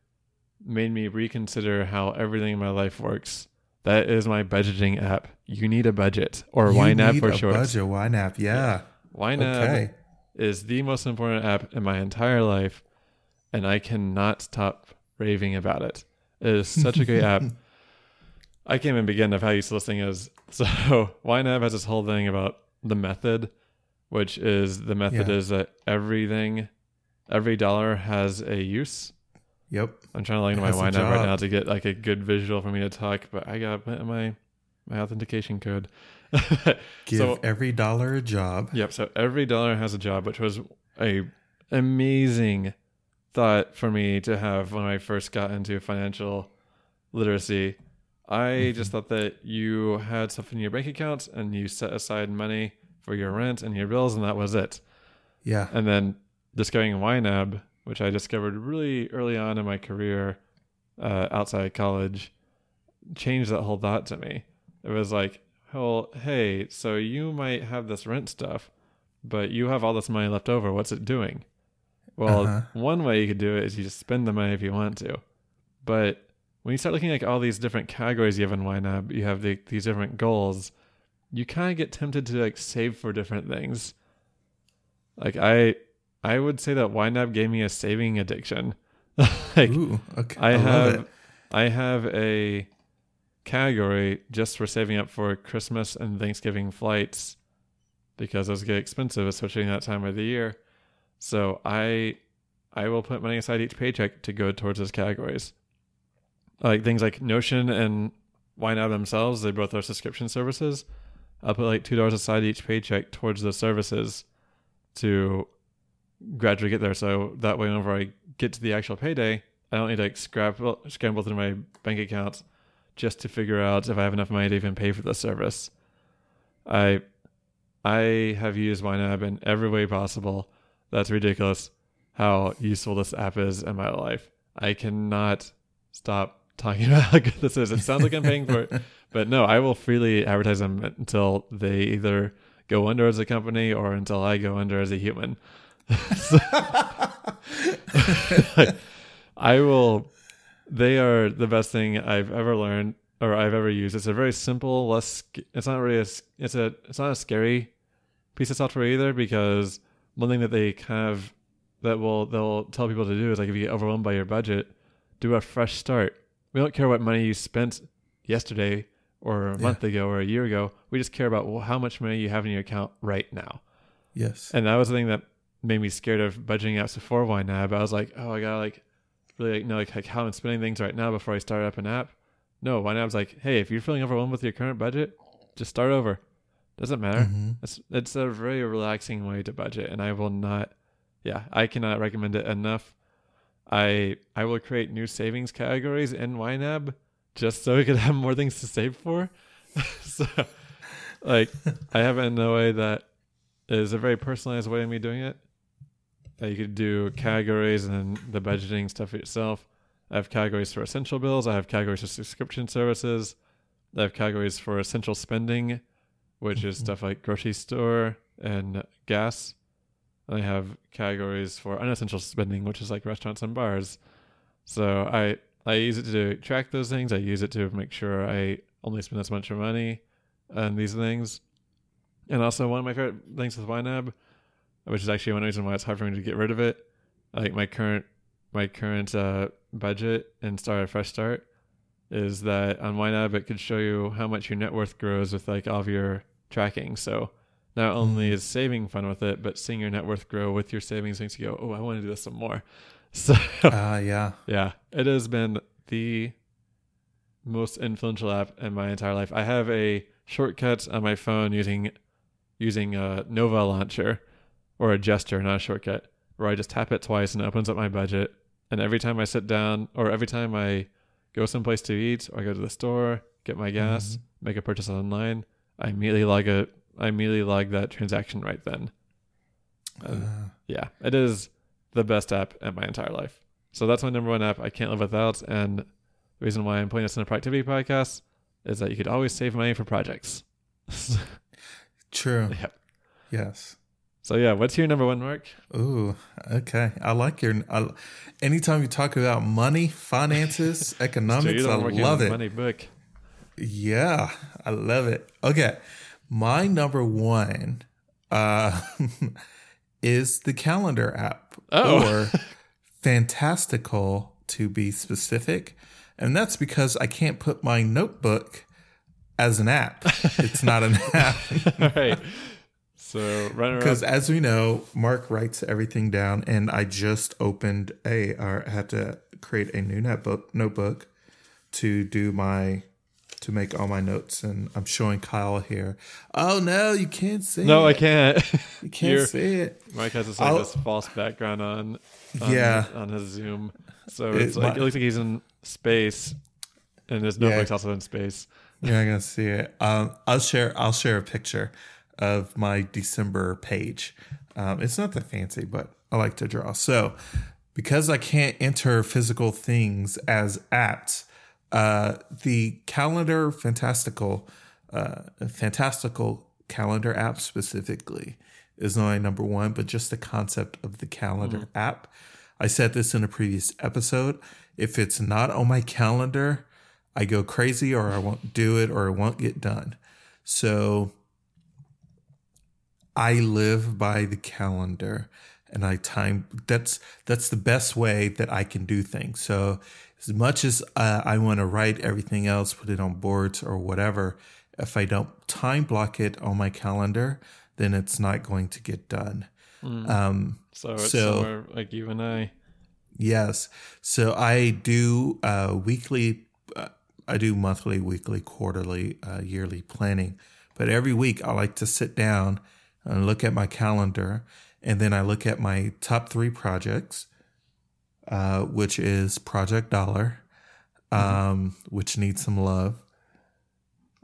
made me reconsider how everything in my life works. That is my budgeting app. You need a budget, or you YNAB need for a short. budget. YNAB. Yeah. YNAB Okay. is the most important app in my entire life, and I cannot stop raving about it. It is such a great app. I can't even begin of how useful this thing is. So YNAB has this whole thing about the method, which is the method Yeah. is that everything, every dollar has a use. Yep. I'm trying to log into my YNAB right now to get like a good visual for me to talk, but I got my my authentication code. Give So- every dollar a job. Yep. So every dollar has a job, which was a amazing thought for me to have when I first got into financial literacy. I mm-hmm. just thought that you had stuff in your bank account and you set aside money for your rent and your bills, and that was it. Yeah. And then discovering YNAB, which I discovered really early on in my career uh, outside college, changed that whole thought to me. It was like, well, hey, so you might have this rent stuff, but you have all this money left over. What's it doing? Well, Uh-huh. one way you could do it is you just spend the money if you want to. But when you start looking at all these different categories you have in YNAB, you have the, these different goals, you kind of get tempted to like save for different things. Like I I would say that YNAB gave me a saving addiction. like Ooh. Okay. I, I, have. I have a category just for saving up for Christmas and Thanksgiving flights because those get expensive, especially in that time of the year. So I I will put money aside each paycheck to go towards those categories. Like things like Notion and YNAB themselves, they both are subscription services. I'll put like two dollars aside each paycheck towards those services to gradually get there. So that way, whenever I get to the actual payday, I don't need to like scramble, scramble through my bank account just to figure out if I have enough money to even pay for the service. I I have used YNAB in every way possible. That's ridiculous how useful this app is in my life. I cannot stop talking about how good this is. It sounds like I'm paying for it, but but no, I will freely advertise them until they either go under as a company or until I go under as a human. So- I will. They are the best thing I've ever learned or I've ever used. It's a very simple, less. It's not really a. It's a. It's not a scary piece of software either because one thing that they kind of that will they'll tell people to do is like if you get overwhelmed by your budget, do a fresh start. We don't care what money you spent yesterday or a Yeah. month ago or a year ago. We just care about well, how much money you have in your account right now. Yes. And that was the thing that made me scared of budgeting apps before YNAB. I was like, oh, I gotta like really like, know like, like how I'm spending things right now before I start up an app. No, YNAB's like, hey, if you're feeling overwhelmed with your current budget, just start over. Doesn't matter. Mhm. It's it's a very relaxing way to budget, and I will not. Yeah, I cannot recommend it enough. I I will create new savings categories in YNAB just so we could have more things to save for. so, like, I have it in a way that is a very personalized way of me doing it. Uh, you could do categories and then the budgeting stuff for yourself. I have categories for essential bills. I have categories for subscription services. I have categories for essential spending, which is Mhm. stuff like grocery store and gas. And I have categories for unessential spending, which is like restaurants and bars. So I I use it to track those things. I use it to make sure I only spend this much money on these things. And also one of my favorite things with YNAB, which is actually one reason why it's hard for me to get rid of it. Like my current my current uh, budget and start a fresh start is that on YNAB it could show you how much your net worth grows with like all of your tracking. So not only Mm. is saving fun with it, but seeing your net worth grow with your savings makes you go, oh, I want to do this some more. So Ah, yeah. yeah, it has been the most influential app in my entire life. I have a shortcut on my phone using using a Nova launcher or a gesture, not a shortcut, where I just tap it twice and it opens up my budget. And every time I sit down or every time I go someplace to eat or I go to the store, get my gas, Mhm. make a purchase online, I immediately log a I immediately log that transaction right then. Uh, yeah, it is the best app in my entire life. So that's my number one app I can't live without. And the reason why I'm putting this in a productivity podcast is that you could always save money for projects. true. Yep. Yes. So yeah, what's your number one, Mark? Ooh, okay. I like your. I, anytime you talk about money, finances, economics, you're I the one working love it. Money book. Yeah, I love it. Okay, my number one uh, is the calendar app, Oh. or Fantastical to be specific, and that's because I can't put my notebook as an app. It's not an app. All right. So Because as we know, Mark writes everything down, and I just opened a or had to create a new notebook notebook to do my to make all my notes, and I'm showing Kyle here. Oh no, you can't see. No, I can't. You can't You're- see it. Mike has this like I'll- this false background on, on Yeah. on his Zoom. So It it's like might- it looks like he's in space and his Yeah. notebook's also in space. You're not gonna see it. Um, I'll share. I'll share a picture of my December page. Um, it's not that fancy, but I like to draw. So, because I can't enter physical things as apps, uh, the calendar fantastical, uh, fantastical calendar app specifically is not my number one, but just the concept of the calendar app. I said this in a previous episode. If it's not on my calendar, I go crazy or I won't do it or it won't get done. So I live by the calendar and I time that's that's the best way that I can do things. So as much as uh, I want to write everything else, put it on boards or whatever, if I don't time block it on my calendar, then it's not going to get done. Um, So it's So- like you and I. Yes. So I do uh, weekly, uh, I do monthly, weekly, quarterly, uh, yearly planning. But every week I like to sit down and look at my calendar. And then I look at my top three projects, uh, which is Project Dollar, um, which needs some love.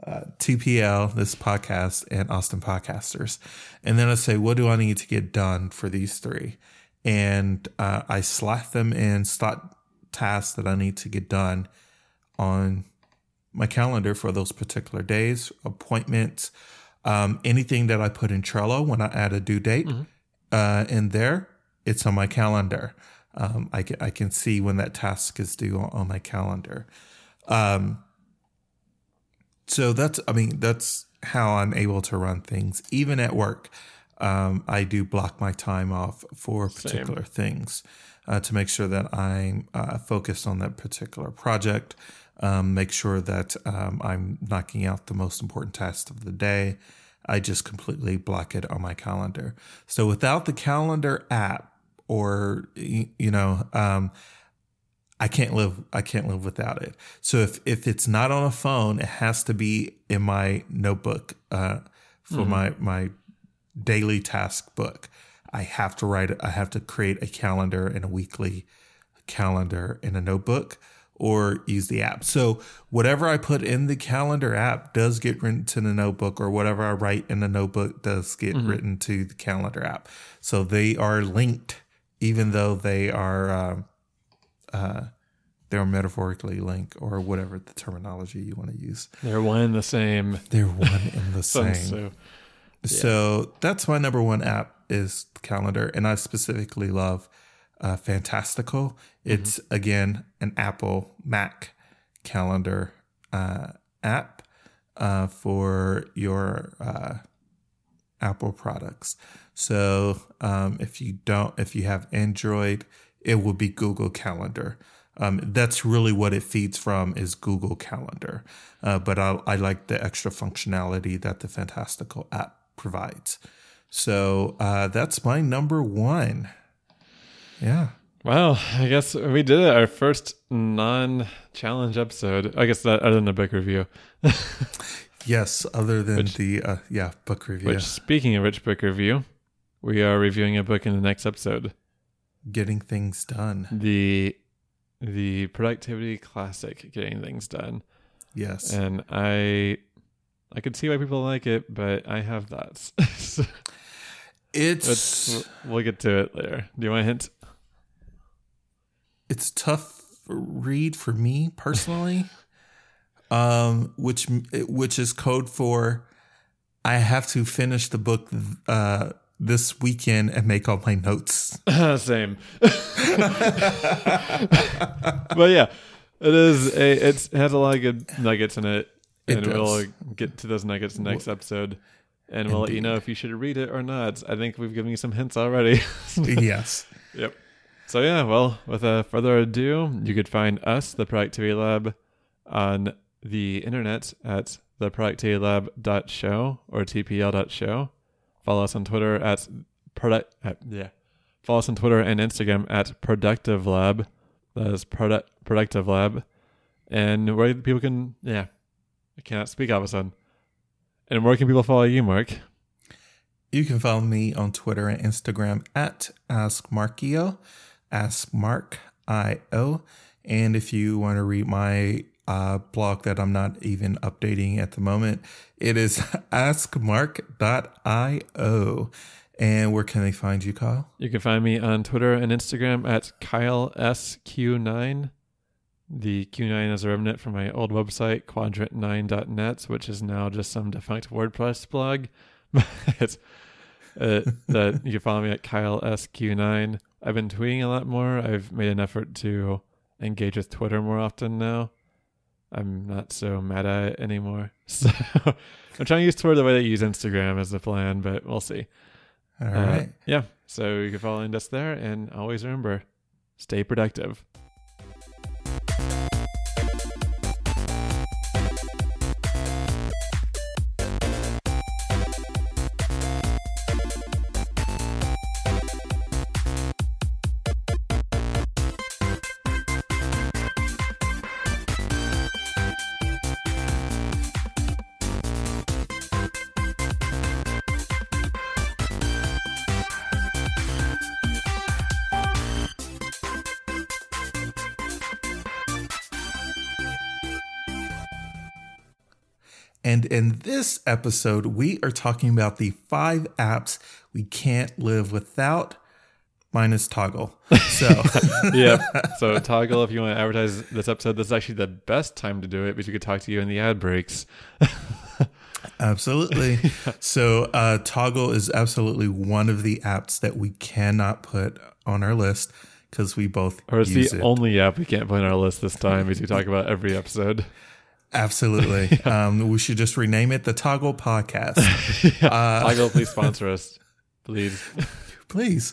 Uh, TPL, this podcast, and Austin Podcasters. And then I say, what do I need to get done for these three? and uh, I slot them in slot tasks that I need to get done on my calendar for those particular days, appointments, um, anything that I put in Trello when I add a due date uh, in there, it's on my calendar. Um, I can I can see when that task is due on, on my calendar. Um, so that's I mean that's how I'm able to run things even at work. Um, I do block my time off for particular things uh, to make sure that I'm uh, focused on that particular project. Um, make sure that um, I'm knocking out the most important tasks of the day. I just completely block it on my calendar. So without the calendar app, or you know, um, I can't live. I can't live without it. So if if it's not on a phone, it has to be in my notebook uh, for my my daily task book. I have to write. I have to create a calendar and a weekly calendar in a notebook or use the app. So whatever I put in the calendar app does get written to the notebook, or whatever I write in the notebook does get written to the calendar app. So they are linked, even though they are um, uh, they're metaphorically linked, or whatever the terminology you want to use. They're one and the same. They're one and the same. So So that's my number one app is Calendar, and I specifically love uh, Fantastical. It's again an Apple Mac calendar uh, app uh, for your uh, Apple products. So um, if you don't, if you have Android, it will be Google Calendar. Um, that's really what it feeds from is Google Calendar. Uh, but I, I like the extra functionality that the Fantastical app provides. So uh, that's my number one. Yeah. Well, I guess we did it. Our first non-challenge episode. I guess that other than the book review. Yes. Other than the uh, yeah book review, Which, speaking of which book review, we are reviewing a book in the next episode. getting things done. The the productivity classic, getting things done. Yes. And I I could see why people like it, but I have thoughts. So It's we'll get to it later. Do you want a hint? It's a tough read for me personally um which which is code for i have to finish the book uh this weekend and make all my notes Same. but yeah, it is a it's it has a lot of good nuggets in it, It and does. we'll get to those nuggets next episode, and we'll let you know if you should read it or not. I think we've given you some hints already. yes Yep. So yeah, well, with uh, further ado, you could find us, the Productivity Lab, on the internet at theproductivitylab.show or tpl.show. Follow us on Twitter at product. At, yeah, follow us on Twitter and Instagram at Productive Lab. That is product Productive Lab, and where people can yeah, I cannot speak all of a sudden. And where can people follow you, Mark? you can follow me on twitter and instagram at askmarkio askmarkio and if you want to read my uh, blog that i'm not even updating at the moment it is askmark.io and where can they find you kyle You can find me on Twitter and Instagram at KyleSQ9. The Q9 is a remnant from my old website, quadrant9.net, which is now just some defunct WordPress blog. But uh, that you can follow me at Kyle SQ9. I've been tweeting a lot more. I've made an effort to engage with Twitter more often now. I'm not so mad at it anymore. So I'm trying to use Twitter the way they use Instagram as the plan, but we'll see. all Uh, right yeah. So you can follow us there, and always remember, stay productive. This episode, we are talking about the five apps we can't live without. minus Toggl. So yeah. So Toggl if you want to advertise this episode. This is actually the best time to do it because we could talk to you in the ad breaks. absolutely. So uh, Toggl is absolutely one of the apps that we cannot put on our list because we both Or it's the it. only app we can't put on our list this time because we talk about every episode. Absolutely. um, we should just rename it the Toggl Podcast. uh Toggl, please sponsor us, please. Please.